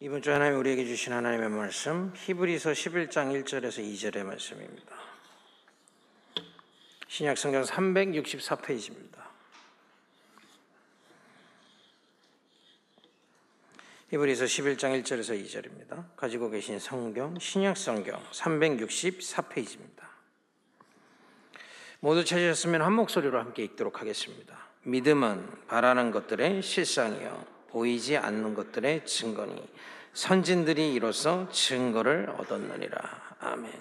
이번 주 하나님 우리에게 주신 하나님의 말씀 히브리서 11장 1절에서 2절의 말씀입니다. 신약 성경 364페이지입니다. 히브리서 11장 1절에서 2절입니다. 가지고 계신 성경 신약 성경 364페이지입니다. 모두 찾으셨으면 한 목소리로 함께 읽도록 하겠습니다. 믿음은 바라는 것들의 실상이요 보이지 않는 것들의 증거니 선진들이 이로써 증거를 얻었느니라. 아멘.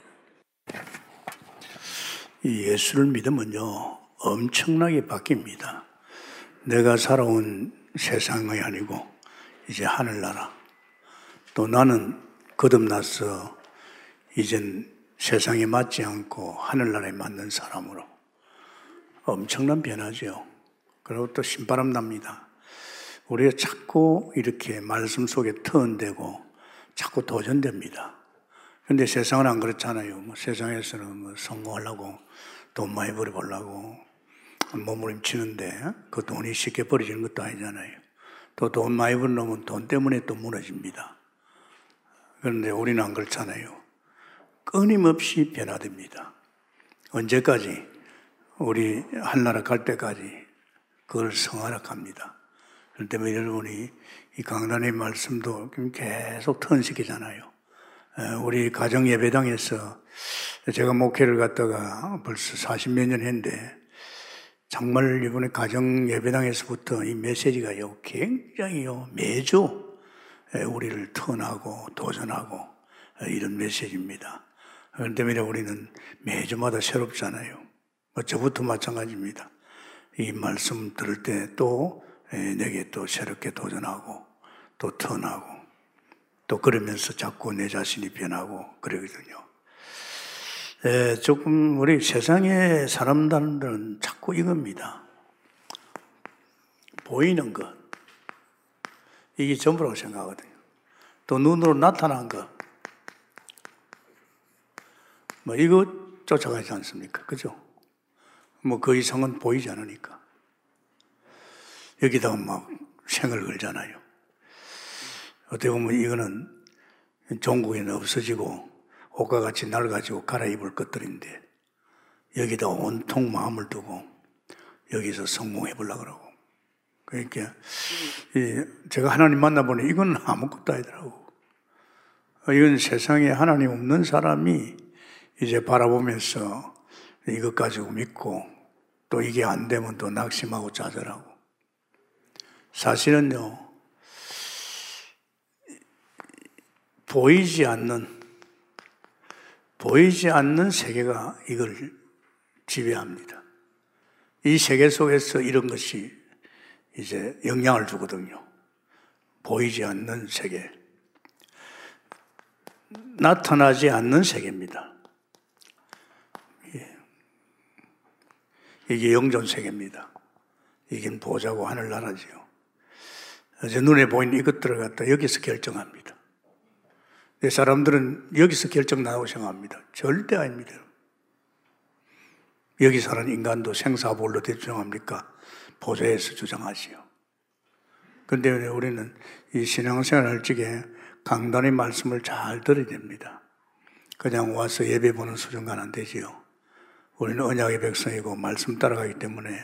이 예수를 믿으면요 엄청나게 바뀝니다. 내가 살아온 세상이 아니고 이제 하늘나라. 또 나는 거듭나서 이젠 세상에 맞지 않고 하늘나라에 맞는 사람으로 엄청난 변화죠. 그리고 또 신바람 납니다. 우리가 자꾸 이렇게 말씀 속에 터은되고 자꾸 도전됩니다. 근데 세상은 안 그렇잖아요. 뭐 세상에서는 뭐 성공하려고 돈 많이 벌어보려고 몸부림치는데 그 돈이 쉽게 버려지는 것도 아니잖아요. 또 돈 많이 벌려면 돈 때문에 또 무너집니다. 그런데 우리는 안 그렇잖아요. 끊임없이 변화됩니다. 언제까지? 우리 한나라 갈 때까지 그걸 성하라 합니다. 그렇기 때문에 여러분이 이 강단의 말씀도 계속 턴시키잖아요. 우리 가정 예배당에서 제가 목회를 갔다가 벌써 40몇 년 했는데 정말 이번에 가정 예배당에서부터 이 메시지가 요 굉장히요 매주 우리를 턴하고 도전하고 이런 메시지입니다. 그렇기 때문에 우리는 매주마다 새롭잖아요. 뭐 저부터 마찬가지입니다. 이 말씀 들을 때 또 내게 또 새롭게 도전하고 또 턴하고 또 그러면서 자꾸 내 자신이 변하고 그러거든요. 에, 조금 우리 세상의 사람들은 자꾸 이겁니다. 보이는 것. 이게 전부라고 생각하거든요. 또 눈으로 나타난 것. 뭐 이거 쫓아가지 않습니까? 그죠? 뭐 그 이상은 보이지 않으니까. 여기다가 막 생을 걸잖아요. 어떻게 보면 이거는 종국에는 없어지고 옷과 같이 낡아지고 갈아입을 것들인데 여기다 온통 마음을 두고 여기서 성공해 보려고 그러고. 그러니까 제가 하나님 만나보니 이건 아무것도 아니더라고. 이건 세상에 하나님 없는 사람이 이제 바라보면서 이것 가지고 믿고 또 이게 안 되면 또 낙심하고 좌절하고. 사실은요, 보이지 않는, 보이지 않는 세계가 이걸 지배합니다. 이 세계 속에서 이런 것이 이제 영향을 주거든요. 보이지 않는 세계. 나타나지 않는 세계입니다. 이게 영전 세계입니다. 이긴 보자고 하늘나라지요. 제 눈에 보이는 이것들을 갖다 여기서 결정합니다. 내 사람들은 여기서 결정 나고 생각합니다. 절대 아닙니다. 여기 사는 인간도 생사볼로 주장합니까? 보좌에서 주장하지요. 근데 우리는 이 신앙생활 할 적에 강단의 말씀을 잘 들어야 됩니다. 그냥 와서 예배 보는 수준간 안 되지요. 우리는 언약의 백성이고 말씀 따라가기 때문에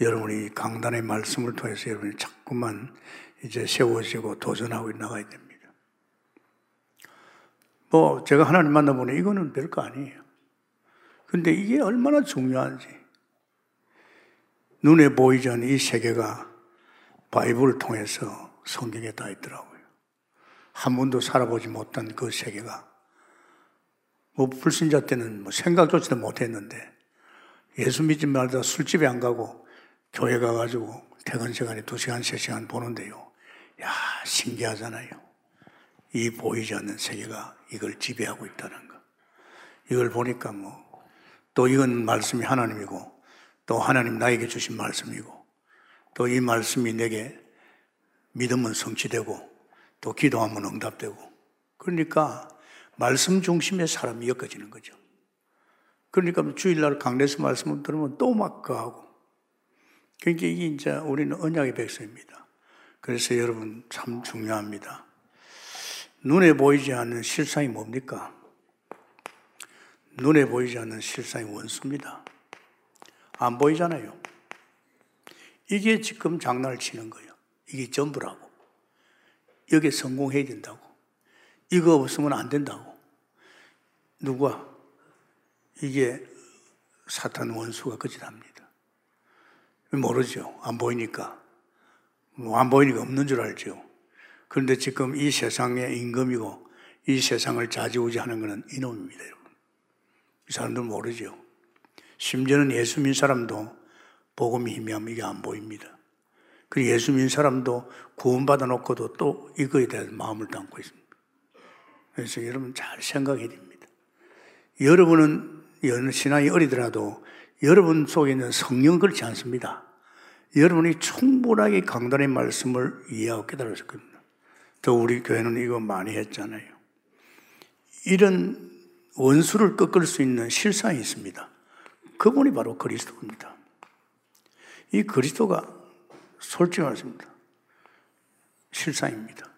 여러분이 강단의 말씀을 통해서 여러분이 자꾸만 이제 세워지고 도전하고 나가야 됩니다. 뭐 제가 하나님 만나보니 이거는 별거 아니에요. 근데 이게 얼마나 중요한지 눈에 보이지 않는 이 세계가 바이블을 통해서 성경에 다 있더라고요. 한 번도 살아보지 못한 그 세계가 뭐 불신자 때는 뭐 생각조차도 못했는데 예수 믿지 말다 술집에 안 가고 교회 가가지고 퇴근 시간에 두 시간, 세 시간 보는데요. 야, 신기하잖아요. 이 보이지 않는 세계가 이걸 지배하고 있다는 거. 이걸 보니까 뭐, 또 이건 말씀이 하나님이고, 또 하나님 나에게 주신 말씀이고, 또 이 말씀이 내게 믿으면 성취되고, 또 기도하면 응답되고, 그러니까 말씀 중심의 사람이 엮어지는 거죠. 그러니까 주일날 강례서 말씀을 들으면 또 막 가하고. 그러니까 이게 이제 우리는 언약의 백성입니다. 그래서 여러분 참 중요합니다. 눈에 보이지 않는 실상이 뭡니까? 눈에 보이지 않는 실상이 원수입니다. 안 보이잖아요. 이게 지금 장난을 치는 거예요. 이게 전부라고. 여기에 성공해야 된다고. 이거 없으면 안 된다고. 누가? 이게 사탄 원수가 거짓합니다. 모르죠. 안 보이니까. 뭐 안 보이니까 없는 줄 알죠. 그런데 지금 이 세상의 임금이고 이 세상을 좌지우지하는 것은 이놈입니다, 여러분. 이 사람들 모르죠. 심지어는 예수 믿는 사람도 복음이 희미하면 이게 안 보입니다. 그 예수 믿는 사람도 구원받아 놓고도 또 이거에 대해서 마음을 담고 있습니다. 그래서 여러분 잘 생각해야 됩니다. 여러분은 신앙이 어리더라도 여러분 속에 있는 성령 그렇지 않습니다. 여러분이 충분하게 강단의 말씀을 이해하고 깨달았을 겁니다. 또 우리 교회는 이거 많이 했잖아요. 이런 원수를 꺾을 수 있는 실상이 있습니다. 그분이 바로 그리스도입니다. 이 그리스도가 솔직히 말씀입니다. 실상입니다.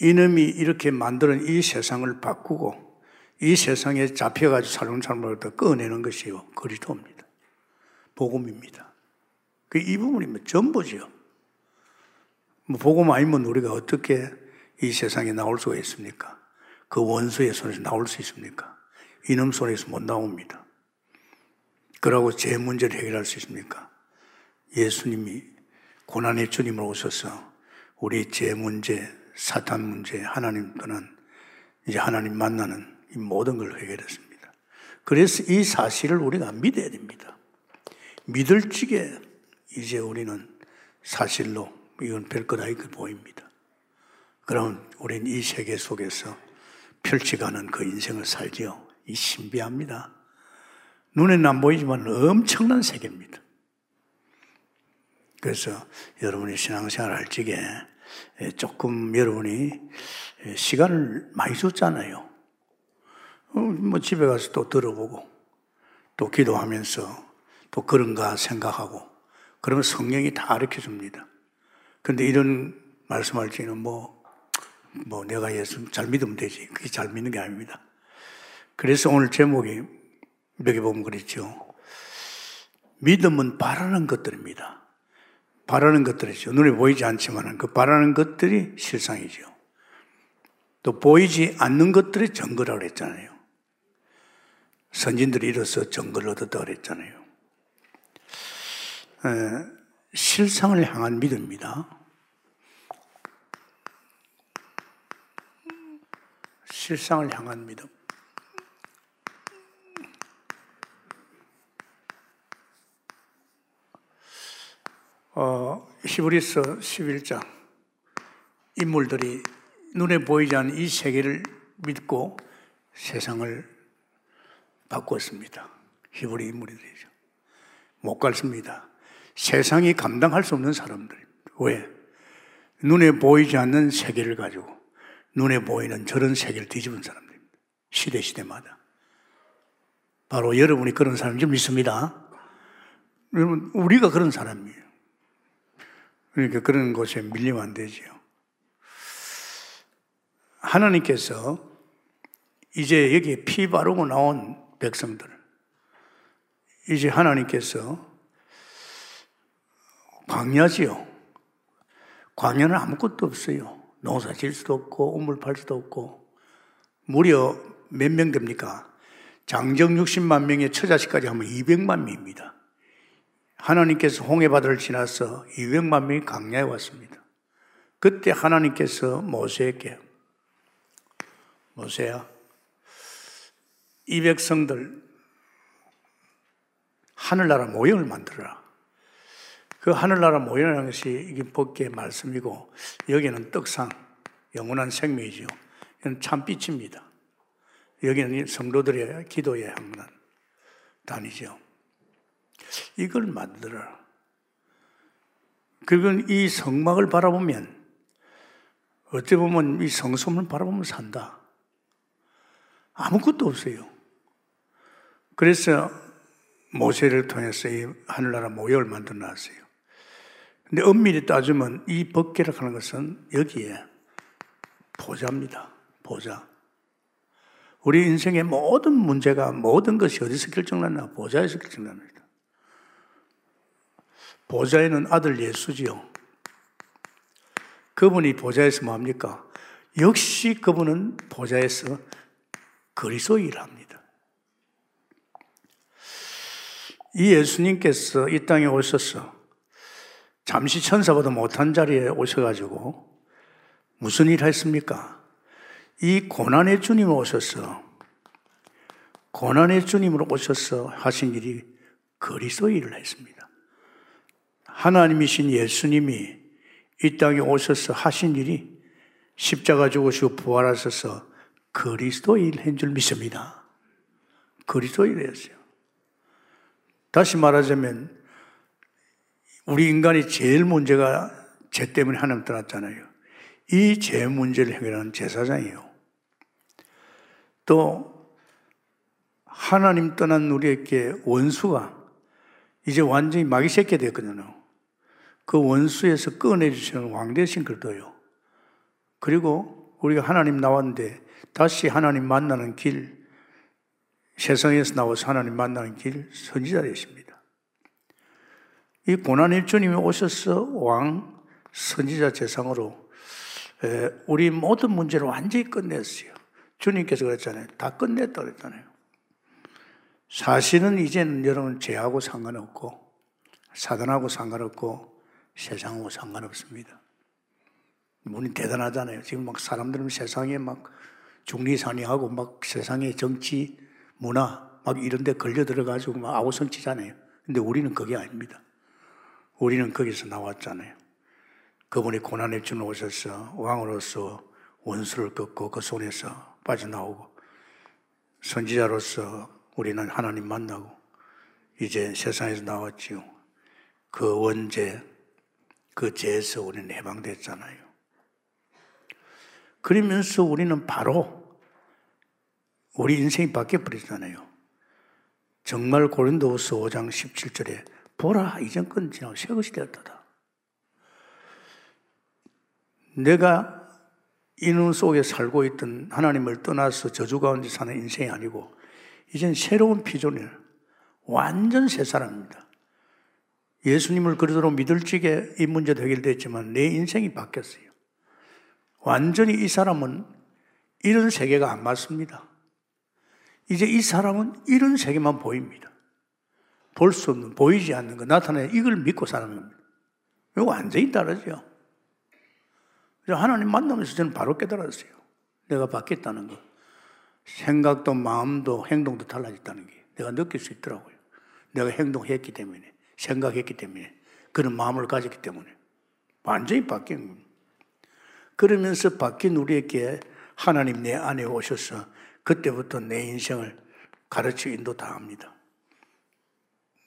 이놈이 이렇게 만드는 이 세상을 바꾸고 이 세상에 잡혀가지고 살는 삶을 꺼내는 것이 그리스도입니다. 복음입니다. 그 이 부분이 뭐 전부지요. 뭐 복음 아니면 우리가 어떻게 이 세상에 나올 수가 있습니까? 그 원수의 손에서 나올 수 있습니까? 이놈 손에서 못 나옵니다. 그러고 제 문제를 해결할 수 있습니까? 예수님이 고난의 주님으로 오셔서 우리 제 문제, 사탄 문제, 하나님 떠난 이제 하나님 만나는 이 모든 걸 해결했습니다. 그래서 이 사실을 우리가 믿어야 됩니다. 믿을 적에 이제 우리는 사실로 이건 별것 아니게 보입니다. 그럼 우리는 이 세계 속에서 펼쳐가는 그 인생을 살지요. 이 신비합니다. 눈에는 안 보이지만 엄청난 세계입니다. 그래서 여러분이 신앙생활 할 적에 조금 여러분이 시간을 많이 줬잖아요. 어, 뭐 집에 가서 또 들어보고 또 기도하면서 또 그런가 생각하고 그러면 성령이 다 가르쳐 줍니다. 근데 이런 말씀할 때는 뭐, 뭐 내가 예수 잘 믿으면 되지. 그게 잘 믿는 게 아닙니다. 그래서 오늘 제목이 여기 보면 그랬죠. 믿음은 바라는 것들입니다. 바라는 것들이죠. 눈에 보이지 않지만 그 바라는 것들이 실상이죠. 또 보이지 않는 것들이 정거라고 그랬잖아요. 선진들이 이로써 정거를 얻었다고 그랬잖아요. 에, 실상을 향한 믿음입니다. 실상을 향한 믿음. 어, 히브리서 11장 인물들이 눈에 보이지 않는 이 세계를 믿고 세상을 바꾸었습니다. 히브리 인물들이죠. 못 갔습니다. 세상이 감당할 수 없는 사람들. 왜? 눈에 보이지 않는 세계를 가지고 눈에 보이는 저런 세계를 뒤집은 사람들입니다. 시대 시대마다. 바로 여러분이 그런 사람인 줄 믿습니다. 여러분, 우리가 그런 사람이에요. 그러니까 그런 곳에 밀리면 안 되지요. 하나님께서 이제 여기에 피 바르고 나온 백성들, 이제 하나님께서 광야지요. 광야는 아무것도 없어요. 농사 질 수도 없고, 우물 팔 수도 없고, 무려 몇 명 됩니까? 장정 60만 명의 처자식까지 하면 200만 명입니다. 하나님께서 홍해바다를 지나서 200만 명이 강야에 왔습니다. 그때 하나님께서 모세에게 모세야 이 백성들 하늘나라 모형을 만들어라. 그 하늘나라 모형이라는 것이 이게 법계의 말씀이고 여기는 떡상, 영원한 생명이죠. 이건 참빛입니다. 여기는 성도들의 기도에 한번 단이죠. 이걸 만들어라. 그건 이 성막을 바라보면 어찌 보면 이 성소문을 바라보면 산다. 아무것도 없어요. 그래서 모세를 통해서 이 하늘나라 모형을 만들어 놨어요. 근데 엄밀히 따지면 이 법계라고 하는 것은 여기에 보자입니다. 보자. 우리 인생의 모든 문제가 모든 것이 어디서 결정났나? 보좌에서 결정납니다. 보좌에는 아들 예수지요. 그분이 보좌에서 뭡니까? 역시 그분은 보좌에서 그리스도일 합니다. 이 예수님께서 이 땅에 오셔서 잠시 천사보다 못한 자리에 오셔가지고 무슨 일 했습니까? 이 고난의 주님 오셔서 고난의 주님으로 오셔서 하신 일이 그리스도 일을 했습니다. 하나님이신 예수님이 이 땅에 오셔서 하신 일이 십자가 죽으시고 부활하셔서 그리스도 일한 줄 믿습니다. 그리스도 일이었어요. 다시 말하자면 우리 인간이 제일 문제가 죄 때문에 하나님 떠났잖아요. 이 죄 문제를 해결하는 제사장이에요. 또 하나님 떠난 우리에게 원수가 이제 완전히 마귀 새끼 됐거든요. 그 원수에서 꺼내주시는 왕 대신 그도요. 그리고 우리가 하나님 나왔는데 다시 하나님 만나는 길, 세상에서 나와서 하나님 만나는 길 선지자 되십니다. 이 고난의 주님이 오셔서 왕 선지자 재상으로 우리 모든 문제를 완전히 끝냈어요. 주님께서 그랬잖아요. 다 끝냈다 그랬잖아요. 사실은 이제는 여러분 죄하고 상관없고 사단하고 상관없고 세상하고 상관없습니다. 우리 대단하잖아요. 지금 막 사람들은 세상에 막 중리산이하고 막 세상의 정치, 문화 막 이런 데 걸려 들어가지고 막 아우성 치잖아요. 근데 우리는 그게 아닙니다. 우리는 거기서 나왔잖아요. 그분이 고난의 주 오셔서 왕으로서 원수를 꺾고 그 손에서 빠져나오고 선지자로서 우리는 하나님 만나고 이제 세상에서 나왔지요. 그 원죄, 그 죄에서 우리는 해방됐잖아요. 그러면서 우리는 바로 우리 인생이 바뀌어 버리잖아요. 정말 고린도후서 5장 17절에 보라 이전 건 지나고 새 것이 되었다. 내가 이눈 속에 살고 있던 하나님을 떠나서 저주 가운데 사는 인생이 아니고 이젠 새로운 피조물 완전 새 사람입니다. 예수님을 그리스도로 믿을 적에 이 문제도 해결됐지만 내 인생이 바뀌었어요. 완전히 이 사람은 이런 세계가 안 맞습니다. 이제 이 사람은 이런 세계만 보입니다. 볼 수 없는, 보이지 않는 거, 나타내 이걸 믿고 사는 겁니다. 이거 완전히 다르죠. 하나님 만나면서 저는 바로 깨달았어요. 내가 바뀌었다는 거. 생각도 마음도 행동도 달라졌다는 게 내가 느낄 수 있더라고요. 내가 행동했기 때문에, 생각했기 때문에, 그런 마음을 가졌기 때문에. 완전히 바뀐 겁니다. 그러면서 바뀐 우리에게 하나님 내 안에 오셔서 그때부터 내 인생을 가르쳐 인도 다 합니다.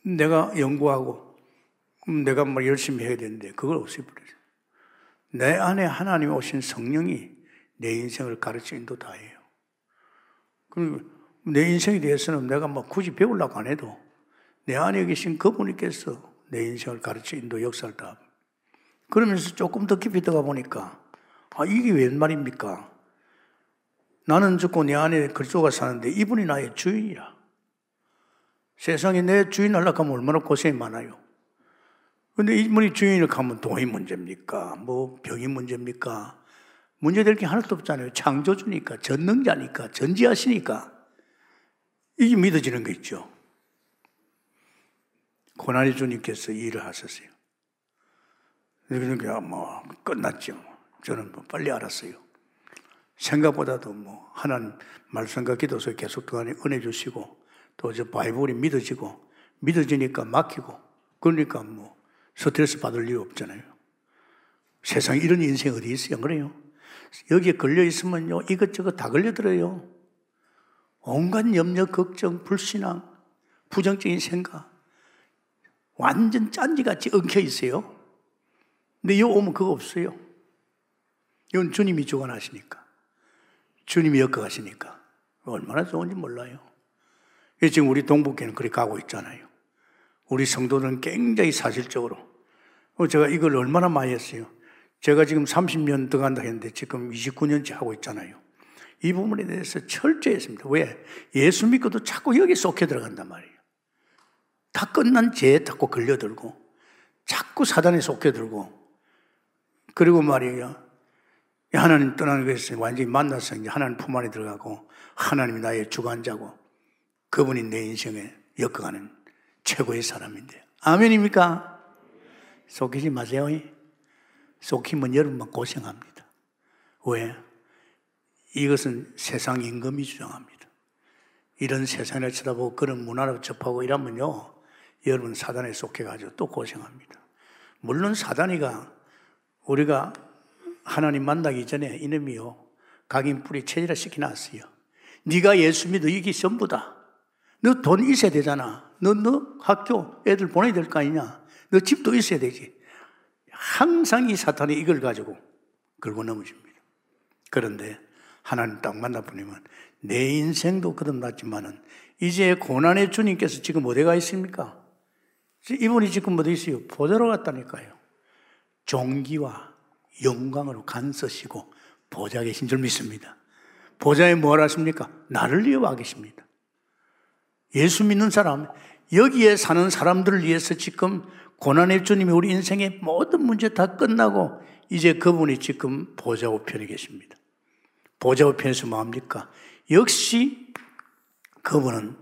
내가 연구하고 음, 내가 뭐 열심히 해야 되는데 그걸 없애버려요. 내 안에 하나님 오신 성령이 내 인생을 가르쳐 인도 다 해요. 그리고 내 인생에 대해서는 내가 뭐 굳이 배우려고 안 해도 내 안에 계신 그분께서 내 인생을 가르쳐 인도 역사를 다 그러면서 조금 더 깊이 들어가 보니까 아, 이게 웬 말입니까? 나는 죽고 내 안에 그리스도가 사는데 이분이 나의 주인이라. 세상에 내 주인 하려고 하면 얼마나 고생이 많아요. 근데 이분이 주인을 가면 돈이 문제입니까? 뭐 병이 문제입니까? 문제될 게 하나도 없잖아요. 창조주니까, 전능자니까, 전지하시니까. 이게 믿어지는 거 있죠. 고난의 주님께서 일을 하셨어요. 그러니까 뭐 끝났죠. 저는 뭐 빨리 알았어요. 생각보다도 뭐 하나님 말씀과 기도서 계속 그 안에 은혜 주시고 또 저 바이블이 믿어지고 믿어지니까 막히고 그러니까 뭐 스트레스 받을 일 없잖아요. 세상에 이런 인생 어디 있어요? 그래요? 여기에 걸려 있으면요 이것저것 다 걸려들어요. 온갖 염려, 걱정, 불신앙, 부정적인 생각 완전 짠지같이 엉켜 있어요. 근데 여기 오면 그거 없어요. 이건 주님이 주관하시니까. 주님이 엮어가시니까. 얼마나 좋은지 몰라요. 지금 우리 동북교는 그렇게 가고 있잖아요. 우리 성도들은 굉장히 사실적으로 어, 제가 이걸 얼마나 많이 했어요. 제가 지금 30년 더 간다 했는데 지금 29년째 하고 있잖아요. 이 부분에 대해서 철저했습니다. 왜? 예수 믿고도 자꾸 여기 쏙해 들어간단 말이에요. 다 끝난 죄에 자꾸 걸려들고, 자꾸 사단에 쏙해 들고, 그리고 말이에요. 하나님 떠나는 것을 완전히 만나서 이제 하나님 품 안에 들어가고, 하나님이 나의 주관자고, 그분이 내 인생에 엮어가는 최고의 사람인데. 아멘입니까? 속이지 마세요. 속이면 여러분만 고생합니다. 왜? 이것은 세상 임금이 주장합니다. 이런 세상을 쳐다보고 그런 문화를 접하고 이러면요, 여러분 사단에 속해가지고 또 고생합니다. 물론 사단이가 우리가 하나님 만나기 전에 이놈이요, 각인 뿌리 체질화 시켜놨어요. 네가 예수 믿어 이게 전부다. 너 돈 있어야 되잖아. 너, 너 학교 애들 보내야 될 거 아니냐. 너 집도 있어야 되지. 항상 이 사탄이 이걸 가지고 걸고 넘어집니다. 그런데 하나님 딱 만나보면 내 인생도 거듭났지만은 이제 고난의 주님께서 지금 어디 가 있습니까? 이분이 지금 어디 있어요? 보좌로 갔다니까요. 종기와 영광으로 간서시고 보좌 계신 줄 믿습니다. 보좌에 뭘 하십니까? 나를 위해 와 계십니다. 예수 믿는 사람, 여기에 사는 사람들을 위해서 지금 고난의 주님이 우리 인생의 모든 문제 다 끝나고 이제 그분이 지금 보좌 우편에 계십니다. 보좌 우편에서 뭐합니까? 역시 그분은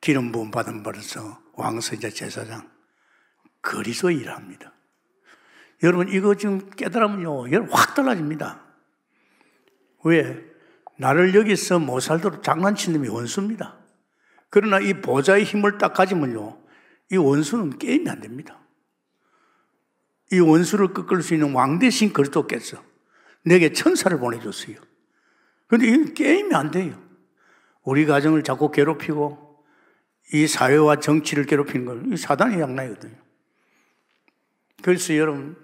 기름 부음 받은 벌써 왕서자 제사장 거리서 일합니다. 여러분 이거 지금 깨달으면요, 여러분 확 달라집니다. 왜? 나를 여기서 못 살도록 장난치는 놈이 원수입니다. 그러나 이 보좌의 힘을 딱 가지면요, 이 원수는 게임이 안 됩니다. 이 원수를 꺾을 수 있는 왕 대신 그리스도 께서 내게 천사를 보내줬어요. 그런데 이 게임이 안 돼요. 우리 가정을 자꾸 괴롭히고 이 사회와 정치를 괴롭히는 건 사단의 양나이거든요. 그래서 여러분,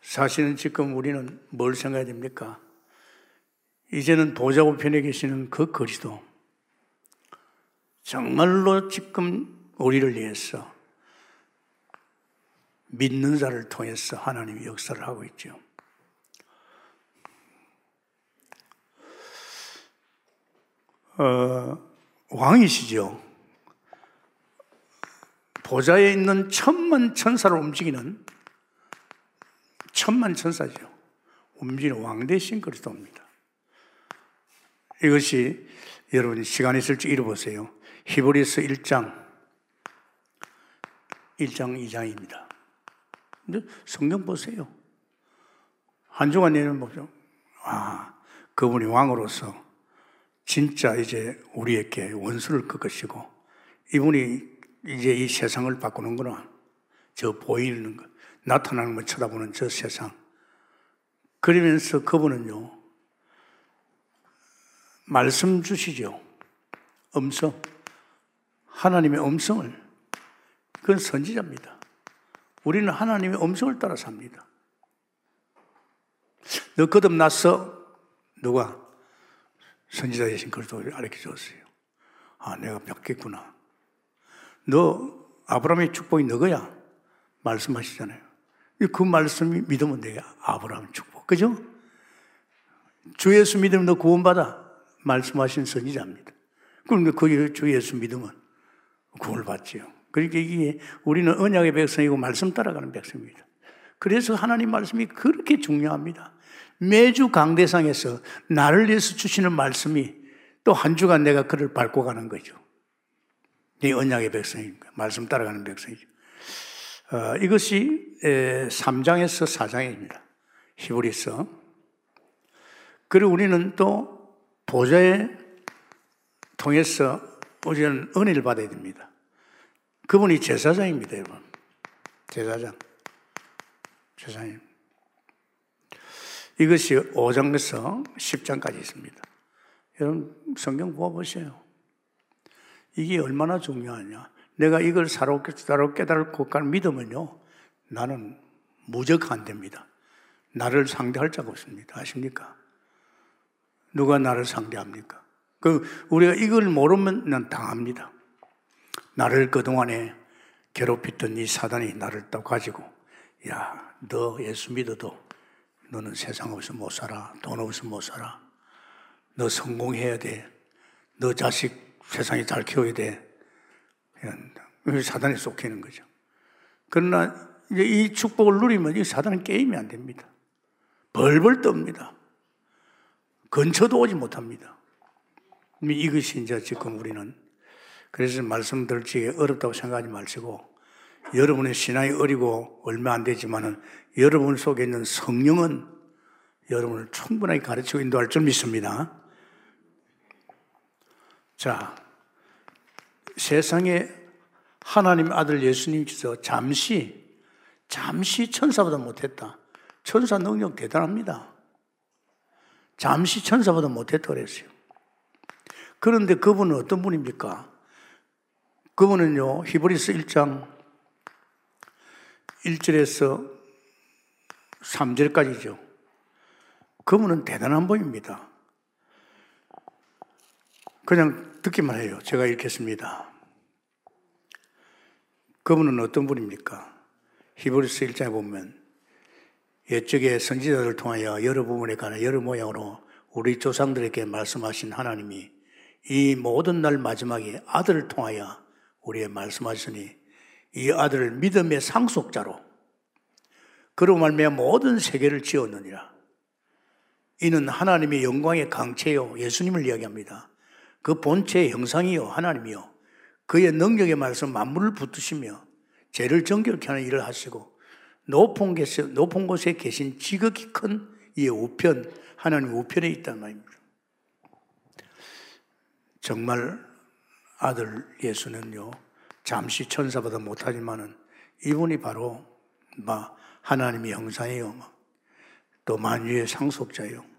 사실은 지금 우리는 뭘 생각해야 됩니까? 이제는 보좌 우편에 계시는 그 그리스도 정말로 지금 우리를 위해서 믿는 자를 통해서 하나님이 역사를 하고 있죠. 어, 왕이시죠. 보좌에 있는 천만 천사를 움직이는 천만 천사죠. 움직이는 왕 대신 그리스도입니다. 이것이 여러분 시간 있을 지 읽어보세요. 히브리서 1장 1장 2장입니다. 근데 성경 보세요. 한 주간 내는 보죠. 아, 그분이 왕으로서 진짜 이제 우리에게 원수를 꺾으시고 이분이 이제 이 세상을 바꾸는구나. 저 보이는 것, 나타나는 걸 쳐다보는 저 세상. 그러면서 그분은요, 말씀 주시죠. 음성. 하나님의 음성을. 그건 선지자입니다. 우리는 하나님의 음성을 따라 삽니다. 너 거듭났어? 누가? 선지자 되신 그리스도를 알려 줬어요. 아, 내가 뵙겠구나. 너 아브라함의 축복이 너거야. 말씀하시잖아요. 그 말씀이 믿으면 내가 아브라함 축복. 그죠? 주 예수 믿으면 너 구원받아. 말씀하신 선지자입니다. 그럼 그주 예수 믿으면 구원을 받지요. 그러니까 이게 우리는 언약의 백성이고 말씀 따라가는 백성입니다. 그래서 하나님 말씀이 그렇게 중요합니다. 매주 강대상에서 나를 위해서 주시는 말씀이 또 한 주간 내가 그를 밟고 가는 거죠. 이 언약의 백성이니까 말씀 따라가는 백성이죠. 어, 이것이 에, 3장에서 4장입니다. 히브리서. 그리고 우리는 또 보좌에 통해서 우리는 은혜를 받아야 됩니다. 그분이 제사장입니다, 여러분. 제사장. 제사장. 이것이 5장에서 10장까지 있습니다. 여러분, 성경 보아보세요. 이게 얼마나 중요하냐. 내가 이걸 사롭게, 깨달고 믿으면요. 나는 무적 안 됩니다. 나를 상대할 자가 없습니다. 아십니까? 누가 나를 상대합니까? 그, 우리가 이걸 모르면 난 당합니다. 나를 그동안에 괴롭혔던 이 사단이 나를 또 가지고, 야, 너 예수 믿어도 너는 세상 없어 못 살아. 돈 없어 못 살아. 너 성공해야 돼. 너 자식 세상에 잘 키워야 돼. 그냥 사단에 쏙히는 거죠. 그러나 이제 이 축복을 누리면 이 사단은 게임이 안 됩니다. 벌벌 떱니다. 근처도 오지 못합니다. 이것이 이제 지금 우리는 그래서 말씀 들 지에 어렵다고 생각하지 마시고 여러분의 신앙이 어리고 얼마 안 되지만은 여러분 속에 있는 성령은 여러분을 충분하게 가르치고 인도할 줄 믿습니다. 자, 세상에 하나님 아들 예수님께서 잠시, 잠시 천사보다 못했다. 천사 능력 대단합니다. 잠시 천사보다 못했다 그랬어요. 그런데 그분은 어떤 분입니까? 그분은요, 히브리스 1장 1절에서 3절까지죠. 그분은 대단한 분입니다. 그냥 듣기만 해요. 제가 읽겠습니다. 그분은 어떤 분입니까? 히브리스 1장에 보면 옛적에 선지자들을 통하여 여러 부분에 관한 여러 모양으로 우리 조상들에게 말씀하신 하나님이 이 모든 날 마지막에 아들을 통하여 우리의 말씀하시니 이 아들을 믿음의 상속자로 그로 말미암아 모든 세계를 지었느니라. 이는 하나님의 영광의 강체요 예수님을 이야기합니다. 그 본체의 형상이요 하나님이요 그의 능력의 말씀 만물을 붙드시며 죄를 정결케 하는 일을 하시고 높은 곳에, 높은 곳에 계신 지극히 큰이 우편 하나님 우편에 있단 말입니다. 정말 아들 예수는요 잠시 천사보다 못하지만은 이분이 바로 막 하나님의 형상이요 또 만유의 상속자요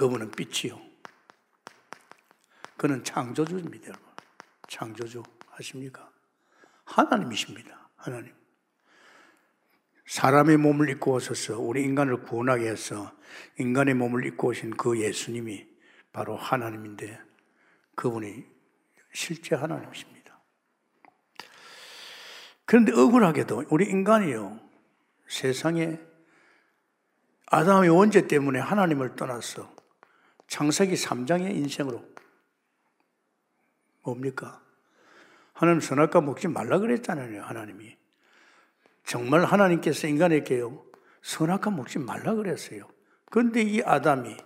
그분은 빛이요. 그는 창조주입니다, 여러분. 창조주 아십니까? 하나님이십니다. 하나님. 사람의 몸을 입고 오셔서 우리 인간을 구원하게 해서 인간의 몸을 입고 오신 그 예수님이 바로 하나님인데 그분이 실제 하나님이십니다. 그런데 억울하게도 우리 인간이요. 세상에 아담의 원죄 때문에 하나님을 떠났어. 창세기 3장의 인생으로 뭡니까? 하나님 선악과 먹지 말라 그랬잖아요, 하나님이. 정말 하나님께서 인간에게요, 선악과 먹지 말라 그랬어요. 그런데 이 아담이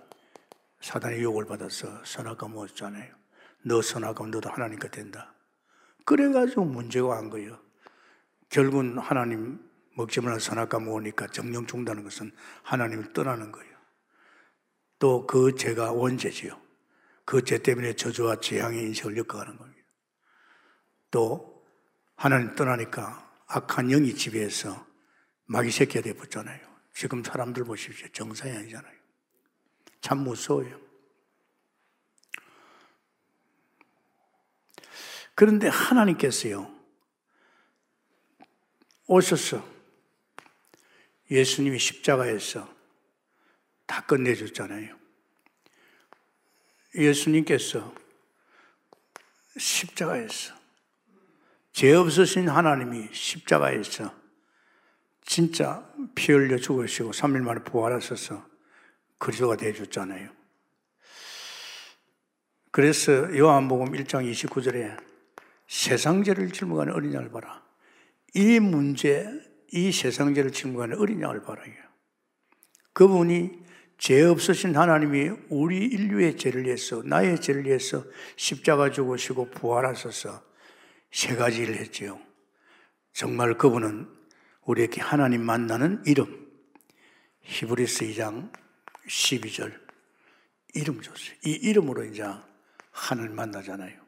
사단의 욕을 받아서 선악과 먹었잖아요. 너 선악과 너도 하나님과 된다. 그래가지고 문제가 한 거예요. 결국은 하나님 먹지 말라 선악과 먹으니까 정령 중다는 것은 하나님을 떠나는 거예요. 또 그 죄가 원죄지요. 그 죄 때문에 저주와 재앙의 인생을 겪어가는 겁니다. 또 하나님 떠나니까 악한 영이 지배해서 마귀 새끼가 되어붙잖아요. 지금 사람들 보십시오. 정상이 아니잖아요. 참 무서워요. 그런데 하나님께서요, 오셔서 예수님이 십자가에서 다 끝내줬잖아요. 예수님께서 십자가에서 죄 없으신 하나님이 십자가에서 진짜 피 흘려 죽으시고 3일 만에 부활하셔서 그리스도가 되어줬잖아요. 그래서 요한복음 1장 29절에 세상죄를 짊어가는 어린 양을 봐라. 이 문제, 이 세상죄를 짊어가는 어린 양을 봐라. 그분이 죄 없으신 하나님이 우리 인류의 죄를 위해서, 나의 죄를 위해서 십자가 죽으시고 부활하셔서 세 가지를 했지요. 정말 그분은 우리에게 하나님 만나는 이름, 히브리스 2장 12절 이름 줬어요. 이 이름으로 이제 하늘 만나잖아요.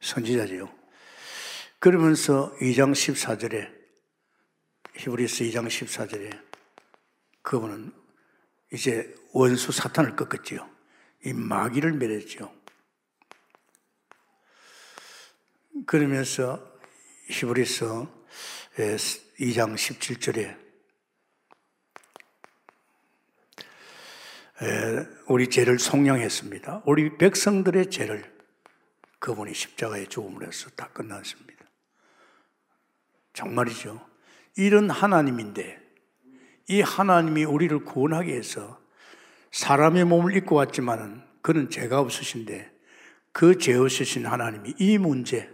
선지자지요. 그러면서 2장 14절에 히브리스 2장 14절에 그분은 이제 원수 사탄을 꺾었지요. 이 마귀를 멸했지요. 그러면서 히브리서 2장 17절에 우리 죄를 속량했습니다. 우리 백성들의 죄를 그분이 십자가에 죽음을 해서 다 끝났습니다. 정말이죠. 이런 하나님인데 이 하나님이 우리를 구원하기 위해서 사람의 몸을 입고 왔지만은 그는 죄가 없으신데 그 죄 없으신 하나님이 이 문제,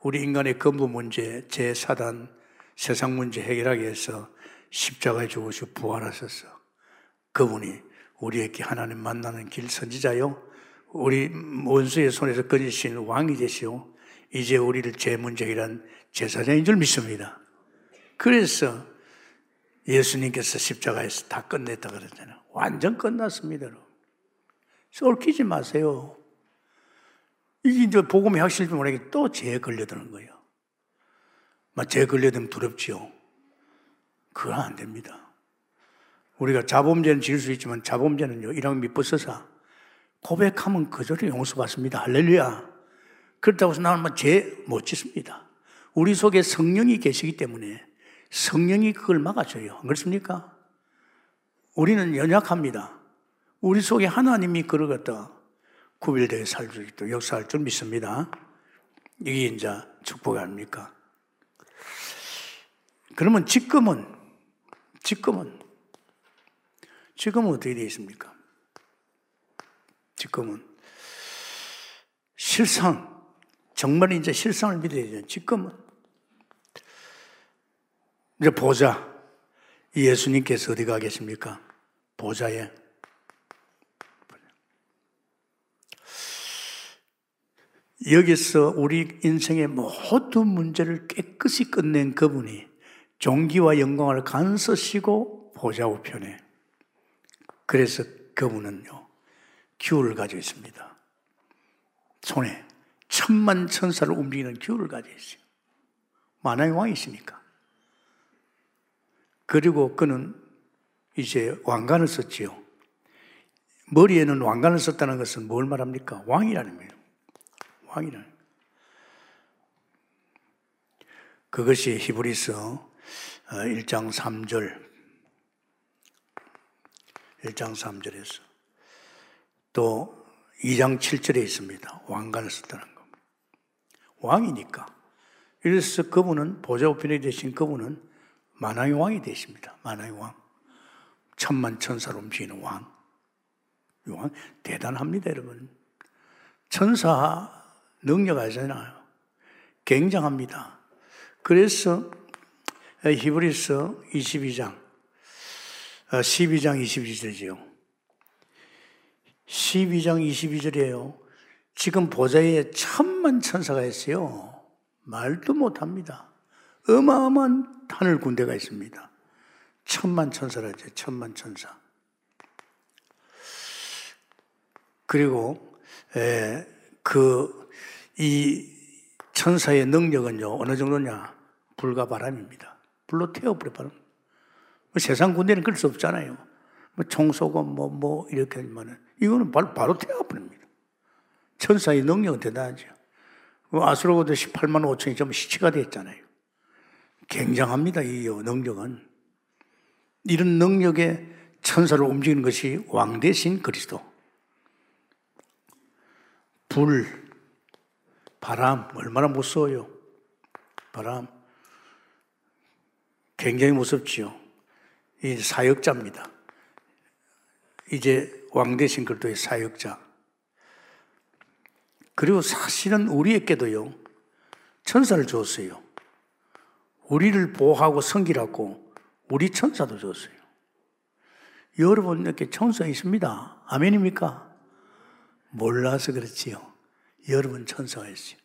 우리 인간의 근본 문제, 제 사단, 세상 문제 해결하기 위해서 십자가에 죽으시고 부활하셨어. 그분이 우리에게 하나님 만나는 길 선지자요. 우리 원수의 손에서 끊으신 왕이 되시오. 이제 우리를 제 문제이란 제사장인 줄 믿습니다. 그래서 예수님께서 십자가에서 다 끝냈다 그러잖아요. 완전 끝났습니다. 쏠키지 마세요. 이게 이제 복음의 확실히 모르게 또 죄에 걸려드는 거예요. 막 죄에 걸려들면 두렵지요. 그건 안 됩니다. 우리가 자범죄는 지을 수 있지만 자범죄는요, 이랑 밑버서사 고백하면 그저로 용서받습니다. 할렐루야. 그렇다고 해서 나는 죄못 짓습니다. 우리 속에 성령이 계시기 때문에 성령이 그걸 막아줘요. 안 그렇습니까? 우리는 연약합니다. 우리 속에 하나님이 그걸 갖다 구별되게 살수 있도록 역사할 줄 믿습니다. 이게 이제 축복 아닙니까? 그러면 지금은, 지금은, 지금은 어떻게 되어 있습니까? 지금은 실상, 정말 이제 실상을 믿어야 되죠. 지금은. 이제 보자. 예수님께서 어디 가 계십니까? 보자에. 여기서 우리 인생의 모든 문제를 깨끗이 끝낸 그분이 종기와 영광을 간서시고 보좌 우편에 그래서 그분은요 기울을 가지고 있습니다. 손에 천만 천사를 움직이는 기울을 가지고 있어요. 만왕의 왕이시니까. 그리고 그는 이제 왕관을 썼지요. 머리에는 왕관을 썼다는 것은 뭘 말합니까? 왕이라는 거예요. 왕이라는 그것이 히브리서 1장 3절 1장 3절에서 또 2장 7절에 있습니다. 왕관을 썼다는 거. 왕이니까. 이래서 그분은 보좌 우편에 되신 그분은 만왕의 왕이 되십니다. 만왕의 왕. 천만 천사로 움직이는 왕. 왕 대단합니다, 여러분. 천사 능력 알잖아요. 굉장합니다. 그래서 히브리서 22장, 12장 22절이죠. 12장 22절이에요. 지금 보좌에 천만 천사가 있어요. 말도 못합니다. 어마어마한 하늘 군대가 있습니다. 천만 천사라죠. 천만 천사. 그리고 그이 천사의 능력은요 어느 정도냐 불과 바람입니다. 불로 태워버려 바람. 뭐 세상 군대는 그럴 수 없잖아요. 뭐총 쏘고 뭐뭐 뭐 이렇게 하면은 이거는 바로, 바로 태워버립니다. 천사의 능력은 대단하죠. 그 아수로고도 18만 5천이 좀 시체가 됐잖아요. 굉장합니다, 이 능력은. 이런 능력에 천사를 움직이는 것이 왕 대신 그리스도. 불, 바람, 얼마나 무서워요. 바람. 굉장히 무섭지요. 이 사역자입니다. 이제 왕 대신 그리스도의 사역자. 그리고 사실은 우리에게도요, 천사를 줬어요. 우리를 보호하고 섬기라고 우리 천사도 줬어요. 여러분에게 천사 있습니다. 아멘입니까? 몰라서 그렇지요. 여러분 천사가 있어요.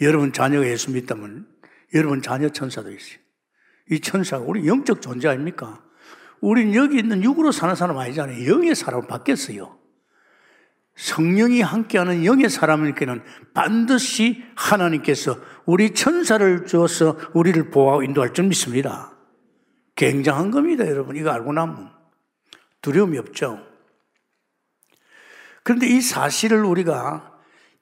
여러분 자녀가 예수 믿다면 여러분 자녀 천사도 있어요. 이 천사가 우리 영적 존재 아닙니까? 우린 여기 있는 육으로 사는 사람 아니잖아요. 영의 사람을 바뀌었어요. 성령이 함께하는 영의 사람에게는 반드시 하나님께서 우리 천사를 주어서 우리를 보호하고 인도할 줄 믿습니다. 굉장한 겁니다, 여러분. 이거 알고 나면. 두려움이 없죠. 그런데 이 사실을 우리가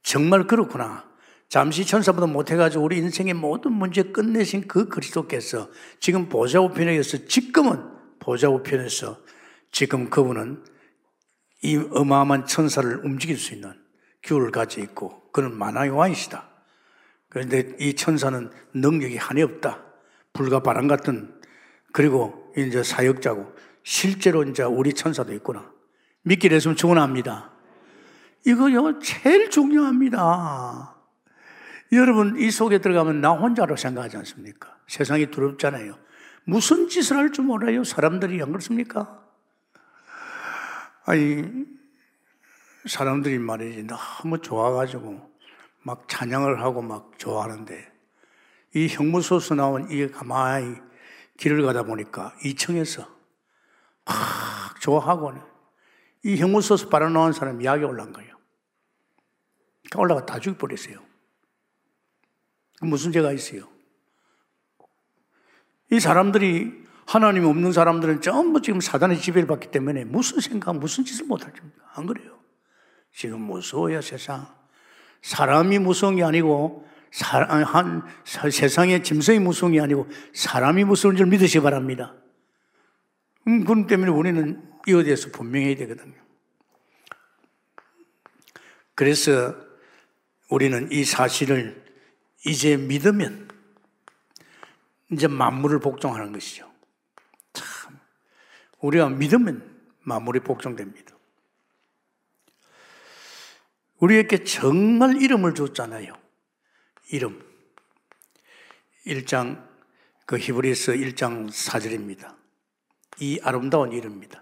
정말 그렇구나. 잠시 천사보다 못해가지고 우리 인생의 모든 문제 끝내신 그 그리스도께서 지금 보좌 우편에서 지금은 보좌 우편에서 지금 그분은 이 어마어마한 천사를 움직일 수 있는 기울을 가지고 있고 그는 만왕의 왕이시다. 그런데 이 천사는 능력이 한이 없다. 불과 바람 같은 그리고 이제 사역자고 실제로 이제 우리 천사도 있구나. 믿기 됐으면 축원합니다. 이거요 제일 중요합니다. 여러분 이 속에 들어가면 나 혼자로 생각하지 않습니까? 세상이 두렵잖아요. 무슨 짓을 할 줄 몰라요 사람들이 안 그렇습니까? 아니 사람들이 말이지 너무 좋아가지고 막 찬양을 하고 막 좋아하는데 이 형무소서 나온 이 가만히 길을 가다 보니까 2층에서 막 좋아하고는 이 형무소서 바로 나온 사람이 약이 올라온 거예요. 그러니까 올라가 다 죽여버렸어요. 무슨 죄가 있어요? 이 사람들이 하나님 없는 사람들은 전부 지금 사단의 지배를 받기 때문에 무슨 생각, 무슨 짓을 못할 겁니다. 안 그래요? 지금 무서워요, 세상. 사람이 무서운 게 아니고, 사, 한, 세상의 짐승이 무서운 게 아니고, 사람이 무서운 줄 믿으시 기 바랍니다. 음, 그런 때문에 우리는 이거에 대해서 분명해야 되거든요. 그래서 우리는 이 사실을 이제 믿으면 이제 만물을 복종하는 것이죠. 참, 우리가 믿으면 만물이 복종됩니다. 우리에게 정말 이름을 줬잖아요. 이름. 1장, 그 히브리서 1장 4절입니다. 이 아름다운 이름입니다.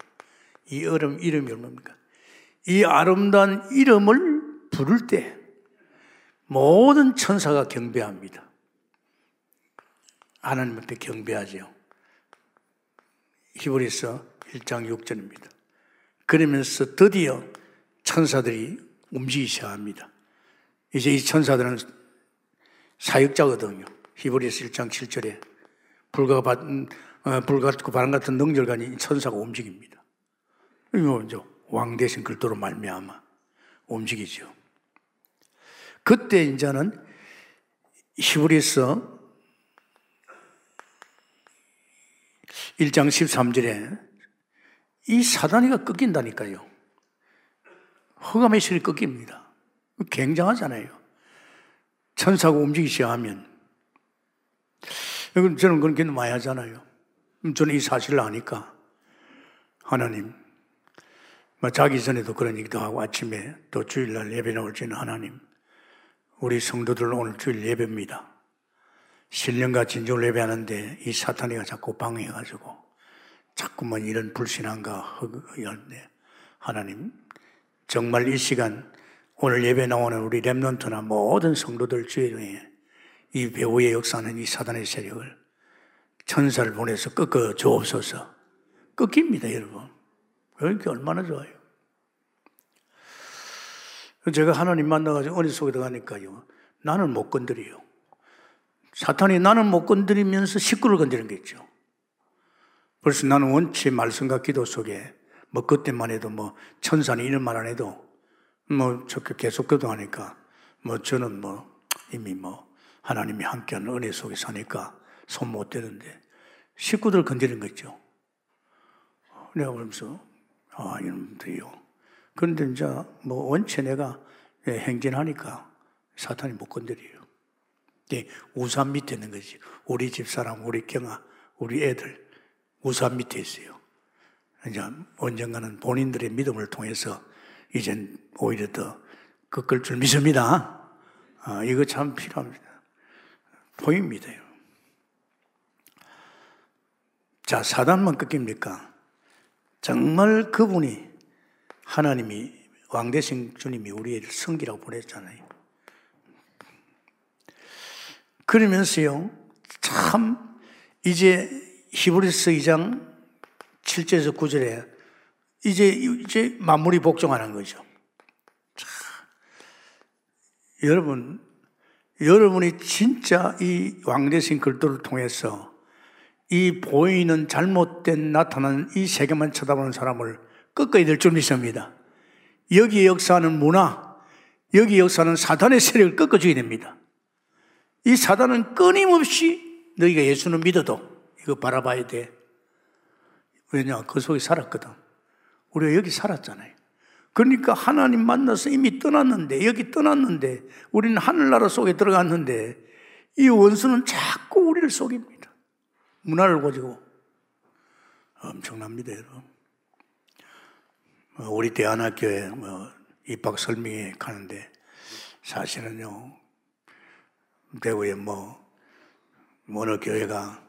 이 이름, 이름이 뭡니까? 이 아름다운 이름을 부를 때 모든 천사가 경배합니다. 하나님 앞에 경배하죠. 히브리서 1장 6절입니다. 그러면서 드디어 천사들이 움직이기 시작합니다. 이제 이 천사들은 사역자거든요. 히브리서 1장 7절에 불과 받은 어, 불같고 바람 같은 능절간이 천사가 움직입니다. 이거 이제 왕 대신 글도로 말미암아 움직이죠. 그때 이제는 히브리서 1장 13절에 이 사단이가 꺾인다니까요. 허감의 실이 꺾입니다. 굉장하잖아요. 천사가 움직이기 시작하면. 저는 그런 게 많이 하잖아요. 저는 이 사실을 아니까. 하나님. 뭐 자기 전에도 그런 얘기도 하고 아침에 또 주일날 예배 나올 때는 하나님. 우리 성도들 오늘 주일 예배입니다. 신령과 진정을 예배하는데 이 사탄이가 자꾸 방해해가지고 자꾸만 이런 불신함과 허근데 하나님 정말 이 시간 오늘 예배 나오는 우리 랩런트나 모든 성도들 주일에 이 배우의 역사는 이 사단의 세력을 천사를 보내서 꺾어 주옵소서 꺾입니다 여러분 그러니까 얼마나 좋아요 제가 하나님 만나가지고 은혜 속에 들어가니까요. 나는 못 건드려요. 사탄이 나는 못 건드리면서 식구를 건드리는 게 있죠. 벌써 나는 원체 말씀과 기도 속에 뭐 그때만 해도 뭐 천사는 이런 말 안 해도 뭐 저렇게 계속 기도하니까 뭐 저는 뭐 이미 뭐 하나님이 함께하는 은혜 속에 사니까 손 못 대는데 식구들 건드리는 거 있죠. 내가 그러면서 아 이놈들이요. 그런데 이제 뭐 원체 내가 행진하니까 사탄이 못 건드려요. 우산 밑에 있는 거지. 우리 집사람, 우리 경아, 우리 애들 우산 밑에 있어요. 이제 언젠가는 본인들의 믿음을 통해서 이젠 오히려 더 꺾을 줄 믿습니다. 아, 이거 참 필요합니다. 보입니다. 자, 사단만 꺾입니까? 정말 그분이 하나님이 왕대신 주님이 우리의 성기라고 보냈잖아요. 그러면서요, 참, 이제 히브리서 2장 7절에서 9절에 이제, 이제 만물이 복종하는 거죠. 참, 여러분, 여러분이 진짜 이 왕대신 글도를 통해서 이 보이는 잘못된 나타나는 이 세계만 쳐다보는 사람을 끝까지 될 줄 믿습니다. 여기에 역사하는 문화, 여기 역사는 사단의 세력을 꺾어줘야 됩니다. 이 사단은 끊임없이 너희가 예수는 믿어도 이거 바라봐야 돼. 왜냐? 그 속에 살았거든. 우리가 여기 살았잖아요. 그러니까 하나님 만나서 이미 떠났는데, 여기 떠났는데, 우리는 하늘나라 속에 들어갔는데, 이 원수는 자꾸 우리를 속입니다. 문화를 가지고 엄청납니다, 여러분. 뭐 우리 대안학교에 뭐 입학 설명회 가는데 사실은요 대구에 뭐 어느 교회가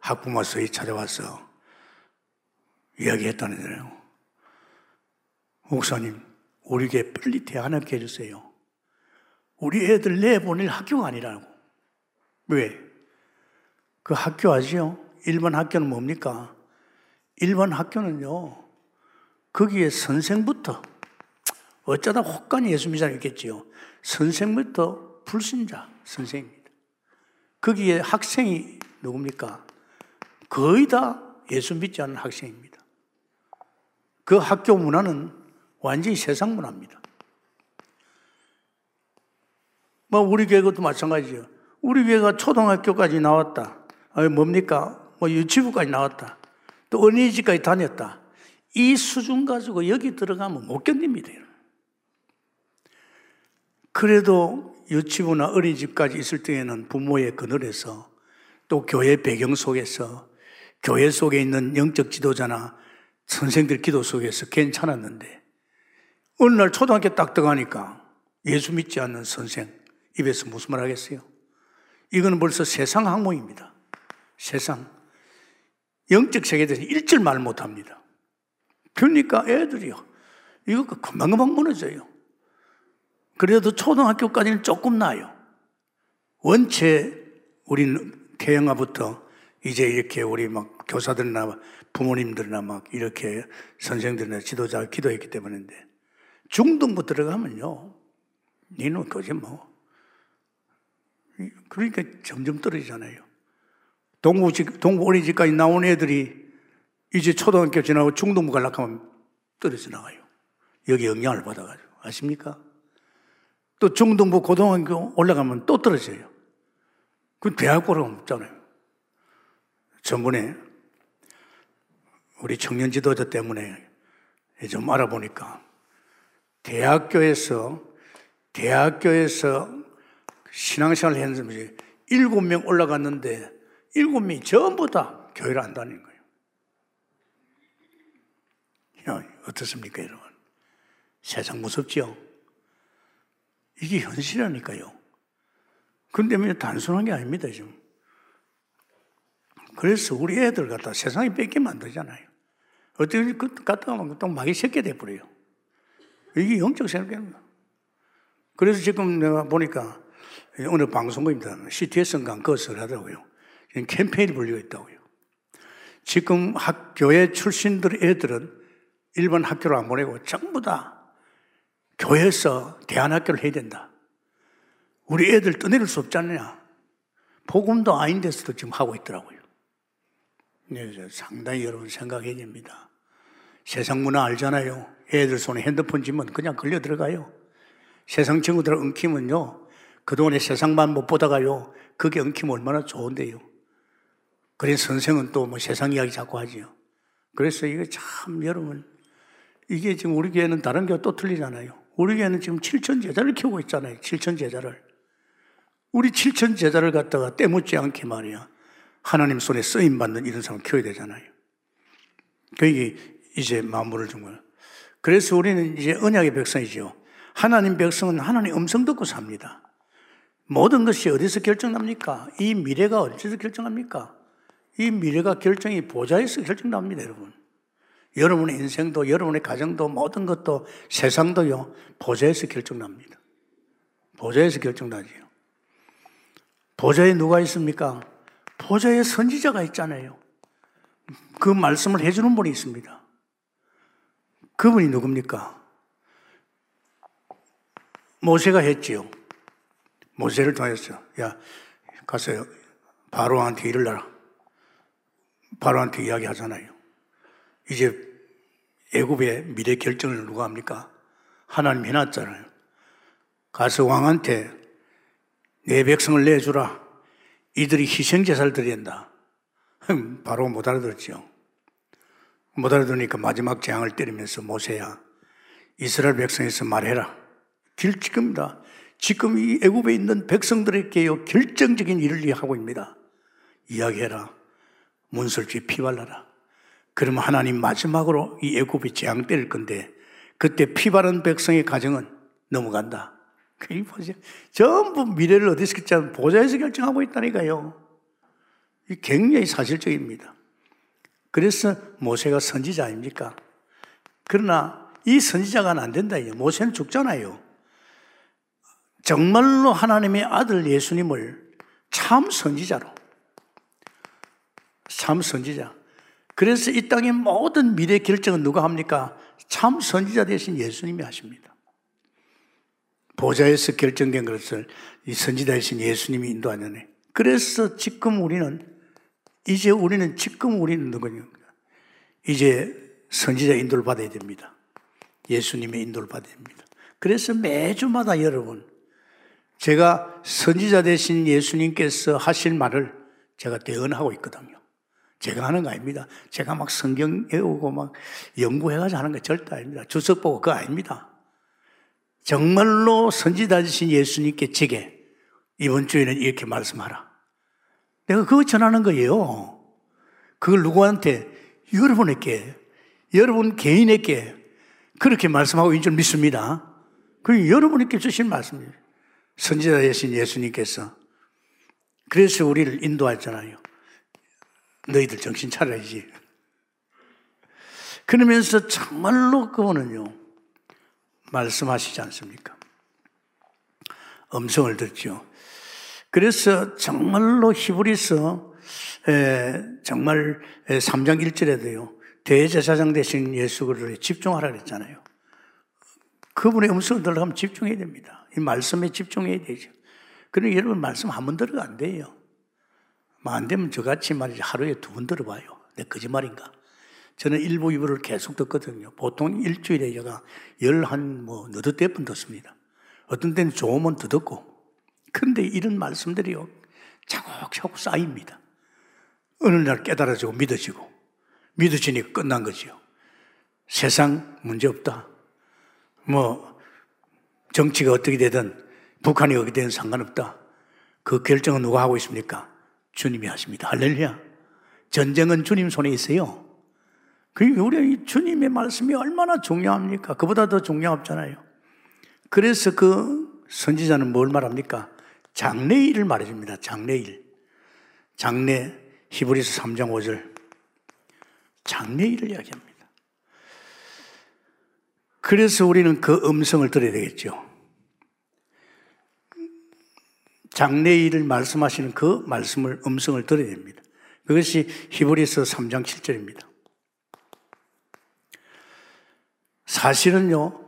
학부모 서희 찾아와서 이야기했다는데요. 목사님, 우리 교회 빨리 대안학교 해주세요. 우리 애들 내보낼 학교가 아니라고. 왜? 그 학교 아시요? 일반 학교는 뭡니까? 일반 학교는요, 거기에 선생부터, 어쩌다 혹간이 예수 믿자 있겠지요. 선생부터 불신자 선생입니다. 거기에 학생이 누굽니까? 거의 다 예수 믿지 않는 학생입니다. 그 학교 문화는 완전히 세상 문화입니다. 뭐 우리 교회 것도 마찬가지죠. 우리 교회가 초등학교까지 나왔다. 아니 뭡니까? 뭐 유치부까지 나왔다. 또 어린이집까지 다녔다. 이 수준 가지고 여기 들어가면 못 견딥니다. 그래도 유치부나 어린이집까지 있을 때에는 부모의 그늘에서 또 교회 배경 속에서 교회 속에 있는 영적 지도자나 선생들 기도 속에서 괜찮았는데 어느 날 초등학교 딱 들어가니까 예수 믿지 않는 선생 입에서 무슨 말 하겠어요? 이거는 벌써 세상 학문입니다. 세상. 영적 세계에 대해서 일절 말 못합니다. 그러니까 애들이요. 이거 금방금방 무너져요. 그래도 초등학교까지는 조금 나요. 원체 우리는 태영아부터 이제 이렇게 우리 막 교사들이나 부모님들이나 막 이렇게 선생들이나 지도자 기도했기 때문인데 중등부 들어가면요. 니는 거지 뭐. 그러니까 점점 떨어지잖아요. 동부집, 동부 어린이집까지 나온 애들이 이제 초등학교 지나고 중등부 가려고 하면 떨어져 나가요. 여기 영향을 받아가지고. 아십니까? 또 중등부 고등학교 올라가면 또 떨어져요. 그 대학교로 없잖아요. 전번에 우리 청년 지도자 때문에 좀 알아보니까 대학교에서 대학교에서 신앙생활 했는데 일곱 명 올라갔는데 일곱 명이 전부 다 교회를 안 다니는 거예요. 야, 어떻습니까, 여러분? 세상 무섭죠? 이게 현실이라니까요. 근데 뭐 단순한 게 아닙니다, 지금. 그래서 우리 애들 갖다 세상에 뺏기면 안 되잖아요. 어떻게 그 갔다 가면 또 막이 새게 돼버려요. 이게 영적 생각입니다. 그래서 지금 내가 보니까 오늘 방송국입니다. CTS 강 그것을 하더라고요. 캠페인이 불리고 있다고요. 지금 학교에 출신들 애들은 일반 학교를 안 보내고 전부 다 교회에서 대안학교를 해야 된다. 우리 애들 떠내릴 수 없잖냐. 복음도 아닌 데서도 지금 하고 있더라고요. 네, 상당히 여러분 생각해야 됩니다. 세상 문화 알잖아요. 애들 손에 핸드폰 쥐면 그냥 걸려 들어가요. 세상 친구들 엉키면요. 그동안에 세상만 못 보다가요. 그게 엉키면 얼마나 좋은데요. 그래서 선생은 또 뭐 세상 이야기 자꾸 하지요. 그래서 이거 참 여러분, 이게 지금 우리 교회는 다른 교회 또 틀리잖아요. 우리 교회는 지금 7천 제자를 키우고 있잖아요. 7천 제자를. 우리 7천 제자를 갖다가 때묻지 않게 말이야. 하나님 손에 쓰임 받는 이런 사람 키워야 되잖아요. 그게 이제 마무리를 준 거예요. 그래서 우리는 이제 언약의 백성이죠. 하나님 백성은 하나님 음성 듣고 삽니다. 모든 것이 어디서 결정납니까? 이 미래가 어디서 결정합니까? 이 미래가 결정이 보좌에서 결정납니다, 여러분. 여러분의 인생도, 여러분의 가정도, 모든 것도, 세상도요, 보좌에서 결정납니다. 보좌에서 결정나지요. 보좌에 누가 있습니까? 보좌에 선지자가 있잖아요. 그 말씀을 해주는 분이 있습니다. 그분이 누굽니까? 모세가 했지요. 모세를 통해서 야 가서 바로한테 이르라. 바로한테 이야기 하잖아요. 이제 애굽의 미래 결정을 누가 합니까? 하나님 해놨잖아요. 가서 왕한테 내 백성을 내주라. 이들이 희생제사를 드린다. 바로 못 알아들었죠. 못 알아들으니까 마지막 재앙을 때리면서 모세야 이스라엘 백성에서 말해라. 길지금다 지금 이 애굽에 있는 백성들에게요 결정적인 일을 하고 있습니다. 이야기해라. 문설주에 피 발라라. 그러면 하나님 마지막으로 이 애굽이 재앙 때릴 건데 그때 피 바른 백성의 가정은 넘어간다. 그 보세요. 전부 미래를 어디서 결정, 보좌에서 결정하고 있다니까요. 이 굉장히 사실적입니다. 그래서 모세가 선지자 아닙니까? 그러나 이 선지자가 안 된다. 모세는 죽잖아요. 정말로 하나님의 아들 예수님을 참 선지자로, 참 선지자. 그래서 이 땅의 모든 미래 결정은 누가 합니까? 참 선지자 대신 예수님이 하십니다. 보좌에서 결정된 것을 이 선지자 대신 예수님이 인도하는 그래서 지금 우리는 이제 우리는 지금 우리는 누구냐? 이제 선지자 인도를 받아야 됩니다. 예수님의 인도를 받아야 됩니다. 그래서 매주마다 여러분 제가 선지자 대신 예수님께서 하실 말을 제가 대언하고 있거든요. 제가 하는 거 아닙니다. 제가 막 성경 외우고 막 연구해가지고 하는 거 절대 아닙니다. 주석 보고 그거 아닙니다. 정말로 선지자 되신 예수님께 제게 이번 주에는 이렇게 말씀하라. 내가 그거 전하는 거예요. 그걸 누구한테? 여러분에게, 여러분 개인에게 그렇게 말씀하고 있는 줄 믿습니다. 그 여러분에게 주신 말씀이에요. 선지자 되신 예수님께서. 그래서 우리를 인도하잖아요. 너희들 정신 차려야지. 그러면서 정말로 그분은요, 말씀하시지 않습니까? 음성을 듣죠. 그래서 정말로 히브리서 정말 3장 1절에도요. 대제사장 되신 예수 그리스도에 집중하라 그랬잖아요. 그분의 음성을 들어가면 집중해야 됩니다. 이 말씀에 집중해야 되죠. 그러니 여러분 말씀 한 번 들어가 안 돼요. 뭐안 되면 저같이 말이지 하루에 두 번 들어봐요. 내 거짓말인가? 저는 일부 이부를 계속 듣거든요. 보통 일주일에 제가 열한 뭐 너댓 대번 듣습니다. 어떤 때는 좋으면 더 듣고. 그런데 이런 말씀들이요. 차곡차곡 쌓입니다. 어느 날 깨달아지고 믿어지고. 믿어지니까 끝난 거지요. 세상 문제 없다. 뭐, 정치가 어떻게 되든 북한이 어떻게 되든 상관없다. 그 결정은 누가 하고 있습니까? 주님이 하십니다. 할렐루야. 전쟁은 주님 손에 있어요. 그 우리 주님의 말씀이 얼마나 중요합니까? 그보다 더 중요하잖아요. 그래서 그 선지자는 뭘 말합니까? 장래일을 말해줍니다. 장래일. 장래 히브리서 3장 5절. 장래일을 이야기합니다. 그래서 우리는 그 음성을 들어야 되겠죠. 장래일을 말씀하시는 그 말씀을 음성을 들어야 됩니다. 그것이 히브리서 3장 7절입니다. 사실은요,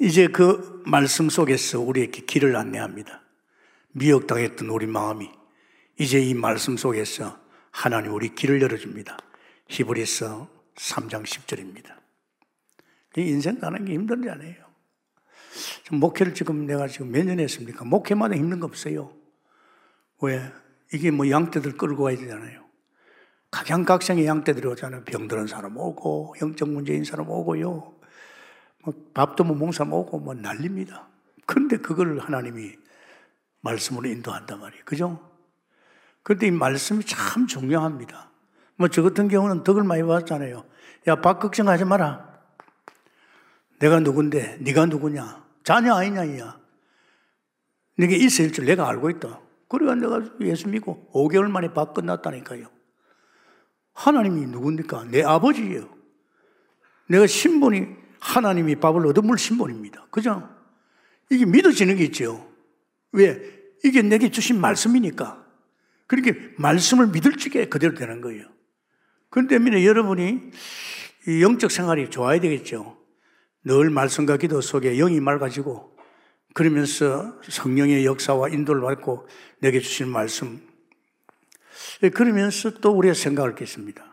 이제 그 말씀 속에서 우리에게 길을 안내합니다. 미혹당했던 우리 마음이 이제 이 말씀 속에서 하나님 우리 길을 열어줍니다. 히브리서 3장 10절입니다. 인생 사는 게 힘들잖아요. 목회를 지금 내가 지금 몇 년 했습니까? 목회마다 힘든 거 없어요. 왜? 이게 뭐 양떼들 끌고 가야 되잖아요. 각양각색의 양떼들이 오잖아요. 병들은 사람 오고, 영적 문제인 사람 오고요. 뭐 밥도 못 먹는 사람 오고, 뭐 난립니다. 그런데 그걸 하나님이 말씀으로 인도한단 말이에요. 그죠? 그런데 이 말씀이 참 중요합니다. 뭐 저 같은 경우는 덕을 많이 봤잖아요. 야, 밥 걱정하지 마라. 내가 누군데, 네가 누구냐? 자녀 아니냐, 야. 네게 있을 줄 내가 알고 있다. 그래가 내가 예수 믿고 5개월 만에 밥 끝났다니까요. 하나님이 누굽니까? 내 아버지예요. 내가 신분이 하나님이 밥을 얻어물 신분입니다. 그죠? 이게 믿어지는 게 있죠. 왜? 이게 내게 주신 말씀이니까. 그렇게 말씀을 믿을 적에 그대로 되는 거예요. 그런데 여러분이 영적 생활이 좋아야 되겠죠. 늘 말씀과 기도 속에 영이 맑아지고 그러면서 성령의 역사와 인도를 받고 내게 주신 말씀. 그러면서 또 우리가 생각할 게 있습니다.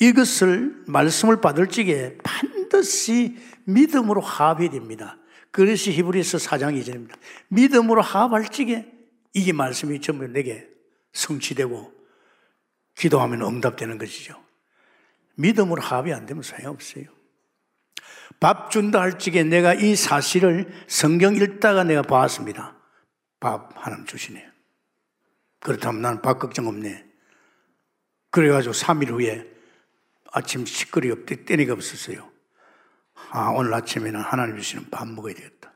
이것을 말씀을 받을 적에 반드시 믿음으로 합해야 됩니다. 그것이 히브리서 4장 2절입니다. 믿음으로 합할 적에 이게 말씀이 전부 내게 성취되고 기도하면 응답되는 것이죠. 믿음으로 합이 안 되면 소용없어요. 밥 준다 할 적에 내가 이 사실을 성경 읽다가 내가 보았습니다. 밥 하나님 주시네요. 그렇다면 나는 밥 걱정 없네. 그래가지고 3일 후에 아침 시끄리 없대 때니가 없었어요. 아, 오늘 아침에는 하나님 주시는 밥 먹어야 되겠다.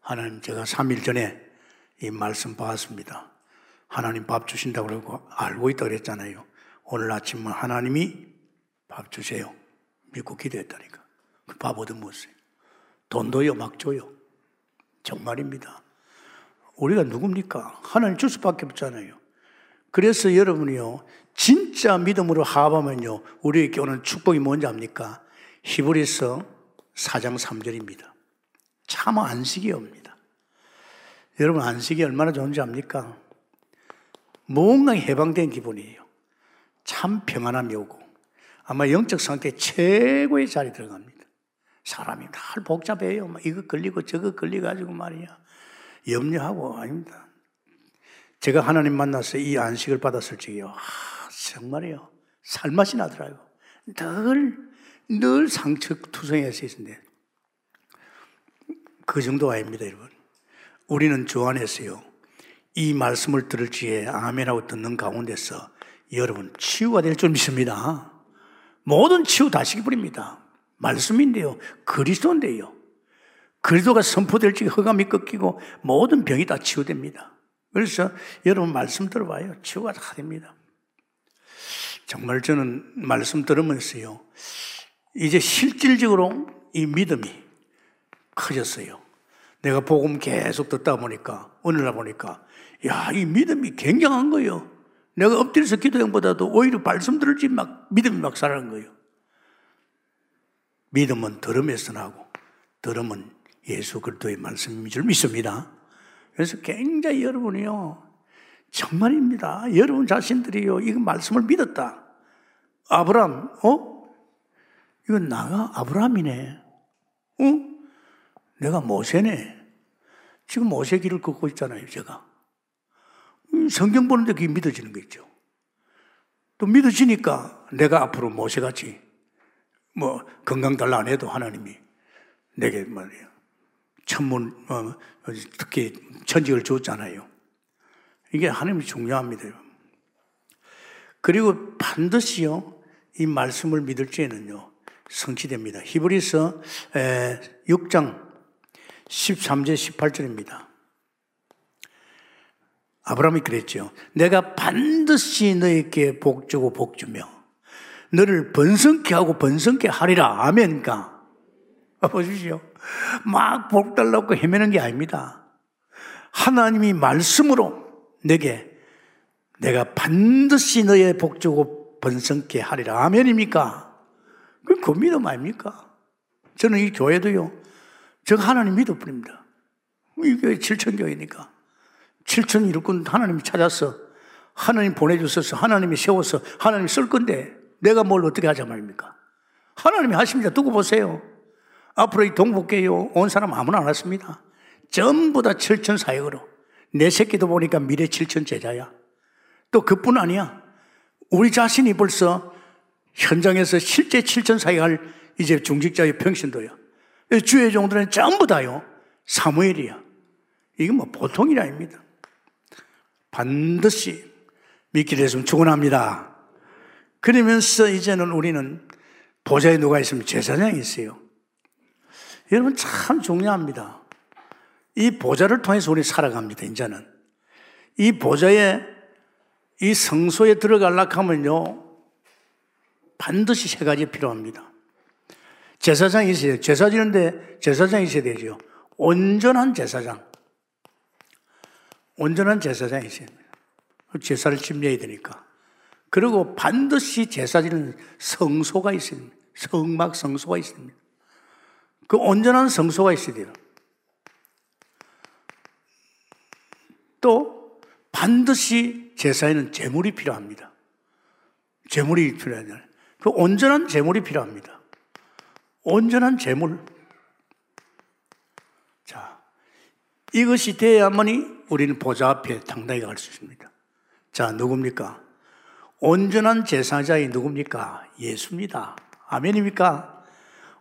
하나님 제가 3일 전에 이 말씀 봤습니다. 하나님 밥 주신다고 그러고 알고 있다 그랬잖아요. 오늘 아침은 하나님이 밥 주세요. 믿고 기도했다니까. 그밥 얻어 먹었어요. 돈도요, 막 줘요. 정말입니다. 우리가 누굽니까? 하나님 줄 수밖에 없잖아요. 그래서 여러분이요, 진 짜 믿음으로 하합하면요, 우리에게 오는 축복이 뭔지 압니까? 히브리서 4장 3절입니다. 참 안식이 옵니다. 여러분, 안식이 얼마나 좋은지 압니까? 뭔가 해방된 기분이에요. 참 평안함이 오고, 아마 영적 상태 최고의 자리 들어갑니다. 사람이 날 복잡해요. 막 이거 걸리고 저거 걸려가지고 말이야. 염려하고 아닙니다. 제가 하나님 만나서 이 안식을 받았을 적에요. 아, 정말이요. 살맛이 나더라고요. 늘, 늘 상처투성해서 있는데. 그 정도 아닙니다, 여러분. 우리는 주 안에서요. 이 말씀을 들을 지에 아멘하고 듣는 가운데서 여러분 치유가 될 줄 믿습니다. 모든 치유 다시 부립니다. 말씀인데요. 그리스도인데요. 그리스도가 선포될 적에 허감이 꺾이고 모든 병이 다 치유됩니다. 그래서 여러분 말씀 들어봐요. 치유가 다 됩니다. 정말 저는 말씀 들으면서요. 이제 실질적으로 이 믿음이 커졌어요. 내가 복음 계속 듣다 보니까, 오늘날 보니까, 야, 이 믿음이 굉장한 거예요. 내가 엎드려서 기도형보다도 오히려 말씀 들을지 막 믿음이 막 살아는 거예요. 믿음은 들음에서 나고 들음은 예수 그리스도의 말씀인 줄 믿습니다. 그래서 굉장히 여러분이요 정말입니다. 여러분 자신들이요 이거 말씀을 믿었다. 아브람, 어? 이건 나가 아브람이네. 어? 내가 모세네. 지금 모세 길을 걷고 있잖아요, 제가. 성경 보는데 그게 믿어지는 거 있죠. 또 믿어지니까 내가 앞으로 모세같이 뭐 건강 달라 안 해도 하나님이 내게 말이에요. 천문 어, 특히 천직을 줬잖아요. 이게 하나님이 중요합니다. 그리고 반드시요 이 말씀을 믿을 때에는요 성취됩니다. 히브리서 6장 13절 18절입니다. 아브라함이 그랬죠. 내가 반드시 너에게 복 주고 복 주며 너를 번성케 하고 번성케 하리라. 아멘가. 보십시오. 막 복 달라고 헤매는 게 아닙니다. 하나님이 말씀으로 내게 내가 반드시 너의 복 주고 번성케 하리라. 아멘입니까? 그, 그 믿음 아닙니까? 저는 이 교회도요. 저 하나님 믿어 뿐입니다. 이게 7천교회니까. 7천 일꾼 하나님이 찾아서 하나님 보내주셔서 하나님이 세워서 하나님이 쓸 건데 내가 뭘 어떻게 하자 말입니까? 하나님이 하십니다. 두고 보세요. 앞으로 이 동북교요 온 사람 아무나 안 왔습니다. 전부 다 7천 사역으로. 내 새끼도 보니까 미래 7천 제자야. 또 그뿐 아니야. 우리 자신이 벌써 현장에서 실제 7천 사역할 이제 중직자의 평신도야. 주의 종들은 전부 다요. 사무엘이야. 이게 뭐 보통 일 아닙니다. 반드시 믿게 됐으면 축원합니다. 그러면서 이제는 우리는 보좌에 누가 있으면 제사장이 있어요. 여러분 참 중요합니다. 이 보좌를 통해서 우리 살아갑니다, 이제는. 이 보좌에, 이 성소에 들어가려고 하면요, 반드시 세 가지 필요합니다. 제사장이 있어요. 제사 지는데 제사장이 있어야 되죠. 온전한 제사장. 온전한 제사장이 있어야 됩니다. 제사를 침례해야 되니까. 그리고 반드시 제사 지는 성소가 있습니다. 성막 성소가 있습니다. 그 온전한 성소가 있어야 돼요. 또 반드시 제사에는 재물이 필요합니다. 재물이 필요하잖아요. 그 온전한 재물이 필요합니다. 온전한 재물. 자, 이것이 돼야만이 우리는 보좌 앞에 당당히 갈 수 있습니다. 자, 누굽니까? 온전한 제사자이 누굽니까? 예수입니다. 아멘입니까?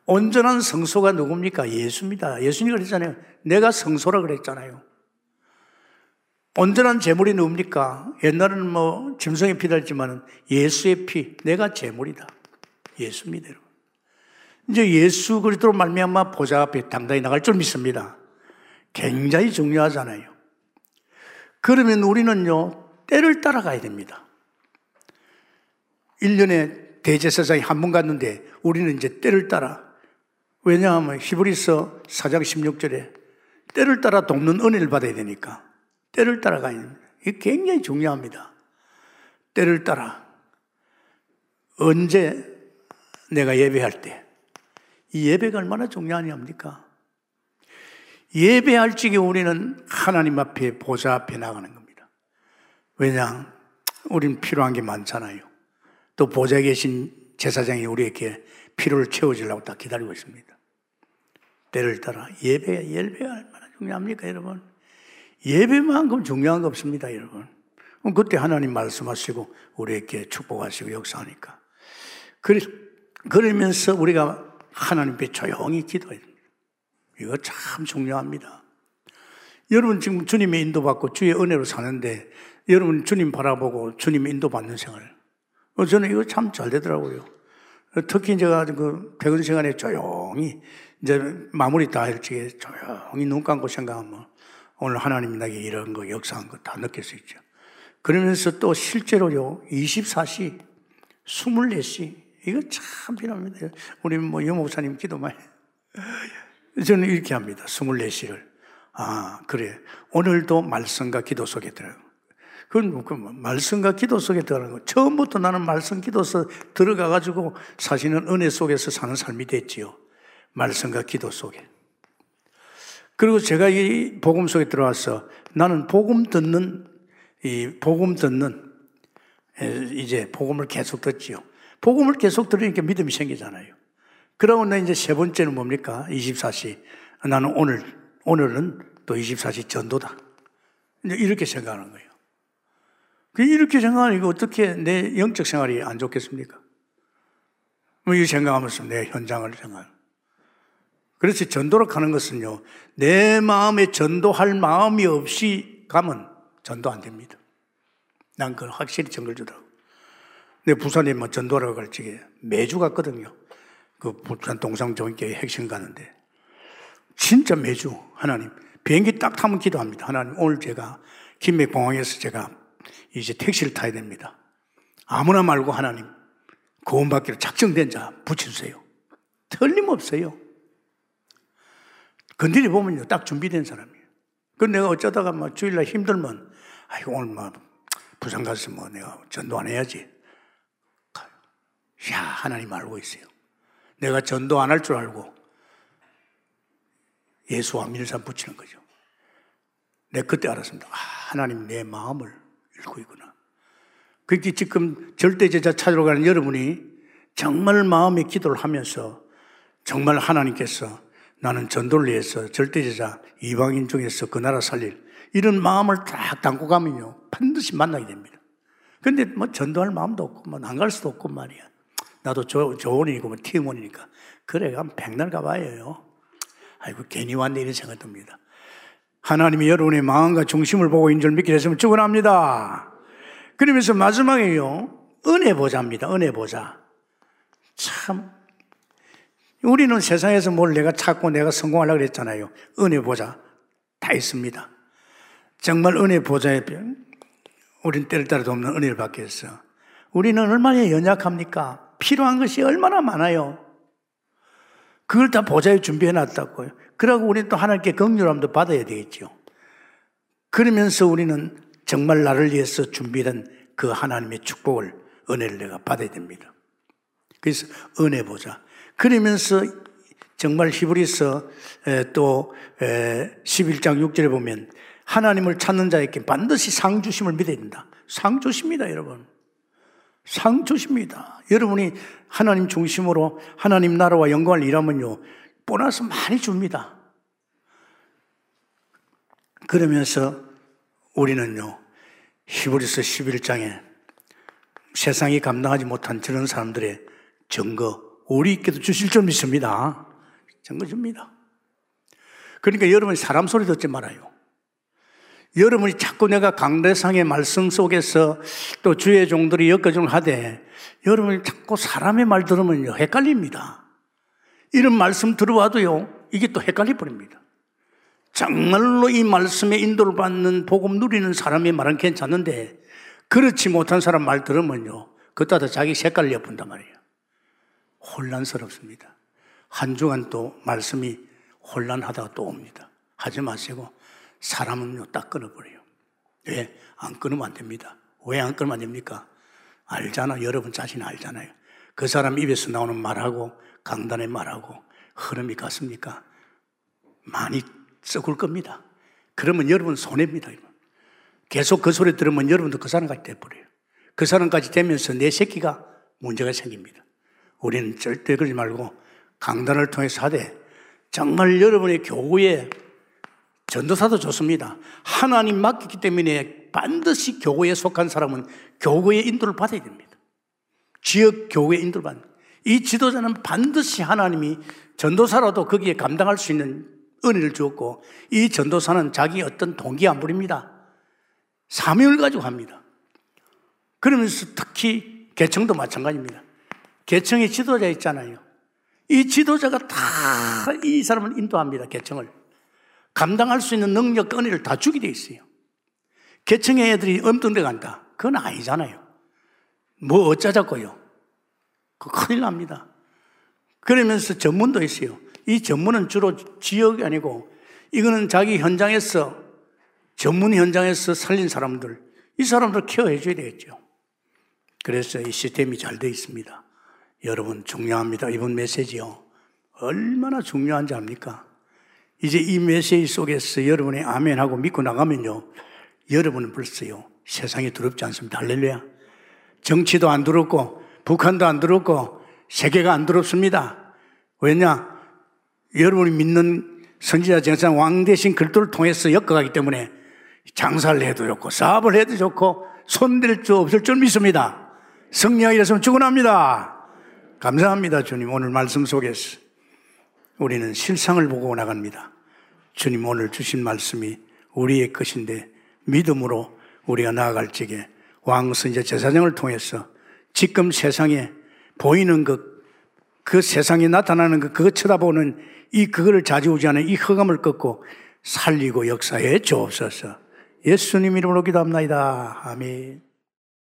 온전한 성소가 누굽니까? 예수입니다. 예수님이 그랬잖아요. 내가 성소라 그랬잖아요. 온전한 제물이 누굽니까? 옛날에는 뭐 짐승의 피다 했지만 예수의 피, 내가 제물이다. 예수입니다. 여러분. 이제 예수 그리스도로 말미암아 보좌 앞에 당당히 나갈 줄 믿습니다. 굉장히 중요하잖아요. 그러면 우리는요, 때를 따라가야 됩니다. 1년에 대제사장이 한 번 갔는데 우리는 이제 때를 따라 왜냐하면 히브리서 4장 16절에 때를 따라 돕는 은혜를 받아야 되니까 때를 따라가야. 이게 굉장히 중요합니다. 때를 따라 언제 내가 예배할 때 이 예배가 얼마나 중요하냐입니까? 예배할 적에 우리는 하나님 앞에 보좌 앞에 나가는 겁니다. 왜냐? 우린 필요한 게 많잖아요. 또 보좌에 계신 제사장이 우리에게 필요를 채워주려고 딱 기다리고 있습니다. 때를 따라 예배, 예배가 얼마나 중요합니까, 여러분? 예배만큼 중요한 거 없습니다, 여러분. 그때 하나님 말씀하시고 우리에게 축복하시고 역사하니까. 그러면서 우리가 하나님께 조용히 됩니다. 이거 참 중요합니다. 여러분 지금 주님의 인도받고 주의 은혜로 사는데 여러분 주님 바라보고 주님 인도받는 생활. 어, 저는 이거 참 잘 되더라고요. 특히 제가 그 퇴근 시간에 조용히 이제 마무리 다 할 적에 조용히 눈 감고 생각하면 오늘 하나님이 나에게 이런 거 역사한 거 다 느낄 수 있죠. 그러면서 또 실제로요, 24시, 24시, 이거 참 필요합니다. 우리 뭐 영목사님 기도 많이. 저는 이렇게 합니다. 24시를. 아, 그래. 오늘도 말씀과 기도 속에 들어요. 그건 그 말씀과 기도 속에 들어가는 거. 처음부터 나는 말씀 기도 속 들어가가지고 사실은 은혜 속에서 사는 삶이 됐지요. 말씀과 기도 속에. 그리고 제가 이 복음 속에 들어와서 나는 복음 듣는, 이 복음 듣는, 이제 복음을 계속 듣지요. 복음을 계속 들으니까 믿음이 생기잖아요. 그러고 나 이제 세 번째는 뭡니까? 24시. 나는 오늘, 오늘은 또 24시 전도다. 이렇게 생각하는 거예요. 그 이렇게 생각하니까 어떻게 내 영적 생활이 안 좋겠습니까? 뭐이 생각하면서 내 현장을 생각. 그래서 전도로 가는 것은요, 내 마음에 전도할 마음이 없이 가면 전도 안 됩니다. 난 그걸 확실히 정글 주더라고. 내 부산에 뭐 전도하러 갈 적에 매주 갔거든요. 그 부산 동상정교회 핵심 가는데. 진짜 매주 하나님, 비행기 딱 타면 기도합니다. 하나님, 오늘 제가 김맥공항에서 제가 이제 택시를 타야 됩니다. 아무나 말고 하나님, 구원받기로 작정된 자 붙여주세요. 틀림없어요. 건드리 보면요, 딱 준비된 사람이에요. 그 내가 어쩌다가 뭐 주일날 힘들면, 아이고, 오늘 뭐, 부산 가서 뭐 내가 전도 안 해야지. 야, 하나님 알고 있어요. 내가 전도 안 할 줄 알고 예수와 밀산 붙이는 거죠. 내가 그때 알았습니다. 아, 하나님 내 마음을 읽고 있구나. 그렇게 지금 절대제자 찾으러 가는 여러분이 정말 마음의 기도를 하면서 정말 하나님께서 나는 전도를 위해서 절대제자 이방인 중에서 그 나라 살릴 이런 마음을 딱 담고 가면요. 반드시 만나게 됩니다. 근데 뭐 전도할 마음도 없고 뭐안 갈 수도 없고 말이야. 나도 조, 조원이고 뭐 팀원이니까 그래 가면 백날 가봐요. 아이고 괜히 왔네 이런 생각 듭니다. 하나님이 여러분의 마음과 중심을 보고 인줄 믿게 됐으면 축원합니다. 그러면서 마지막에요. 은혜 보자입니다. 은혜 보자. 참 우리는 세상에서 뭘 내가 찾고 내가 성공하려고 그랬잖아요. 은혜 보자. 다 있습니다. 정말 은혜 보자에 우린 때를 따라 돕는 은혜를 받게 했어. 우리는 얼마나 연약합니까? 필요한 것이 얼마나 많아요. 그걸 다 보좌에 준비해 놨다고요. 그러고 우리는 또 하나님께 긍휼함도 받아야 되겠죠. 그러면서 우리는 정말 나를 위해서 준비된 그 하나님의 축복을 은혜를 내가 받아야 됩니다. 그래서 은혜 보자. 그러면서 정말 히브리서 또 11장 6절에 보면 하나님을 찾는 자에게 반드시 상 주심을 믿어야 된다. 상 주십니다, 여러분. 상 주십니다. 여러분이 하나님 중심으로 하나님 나라와 영광을 일하면요, 보너스 많이 줍니다. 그러면서 우리는요, 히브리서 11장에 세상이 감당하지 못한 저런 사람들의 증거, 우리께도 주실 줄 믿습니다. 증거 줍니다. 그러니까 여러분 사람 소리 듣지 말아요. 여러분이 자꾸 내가 강대상의 말씀 속에서 또 주의 종들이 엮어주는 하되 여러분이 자꾸 사람의 말 들으면요 헷갈립니다. 이런 말씀 들어와도요 이게 또 헷갈려 버립니다. 정말로 이 말씀에 인도를 받는 복음 누리는 사람의 말은 괜찮은데 그렇지 못한 사람 말 들으면요 그따다 자기 색깔 엿본단 말이에요. 혼란스럽습니다. 한 주간 또 말씀이 혼란하다가 또 옵니다. 하지 마시고 사람은요 딱 끊어버려요. 왜? 안 끊으면 안 됩니다. 왜 안 끊으면 안 됩니까? 알잖아. 여러분 자신 알잖아요. 그 사람 입에서 나오는 말하고 강단의 말하고 흐름이 같습니까? 많이 썩을 겁니다. 그러면 여러분 손해입니다. 계속 그 소리 들으면 여러분도 그 사람까지 돼버려요. 그 사람까지 되면서 내 새끼가 문제가 생깁니다. 우리는 절대 그러지 말고 강단을 통해서 하되 정말 여러분의 교구에 전도사도 좋습니다. 하나님 맡겼기 때문에 반드시 교구에 속한 사람은 교구의 인도를 받아야 됩니다. 지역 교구의 인도를 받는. 이 지도자는 반드시 하나님이 전도사라도 거기에 감당할 수 있는 은혜를 주었고 이 전도사는 자기 어떤 동기 안 부립니다. 사명을 가지고 합니다. 그러면서 특히 개청도 마찬가지입니다. 개청의 지도자 있잖아요. 이 지도자가 다 이 사람을 인도합니다. 개청을. 감당할 수 있는 능력, 은혜를 다 주게 돼 있어요. 개청의 애들이 엄뚱대 간다. 그건 아니잖아요. 뭐 어쩌자고요. 그 큰일 납니다. 그러면서 전문도 있어요. 이 전문은 주로 지역이 아니고 이거는 자기 현장에서 전문 현장에서 살린 사람들 이 사람들 케어해 줘야 되겠죠. 그래서 이 시스템이 잘 되어 있습니다. 여러분 중요합니다. 이번 메시지요. 얼마나 중요한지 압니까? 이제 이 메시지 속에서 여러분이 아멘하고 믿고 나가면요. 여러분은 벌써요. 세상이 두렵지 않습니다. 할렐루야. 정치도 안 두렵고 북한도 안 두렵고 세계가 안 두렵습니다. 왜냐? 여러분이 믿는 선지자 정상 왕 대신 글도를 통해서 엮어가기 때문에 장사를 해도 좋고 사업을 해도 좋고 손댈 수 없을 줄 믿습니다. 성령이 이랬으면 축원합니다. 감사합니다, 주님. 오늘 말씀 속에서 우리는 실상을 보고 나갑니다. 주님 오늘 주신 말씀이 우리의 것인데 믿음으로 우리가 나아갈 적에 왕선제 제사장을 통해서 지금 세상에 보이는 것, 그 세상에 나타나는 것, 그거 쳐다보는 이 그거를 자지우지하는 이 허감을 꺾고 살리고 역사에 주옵소서. 예수님 이름으로 기도합니다. 아멘.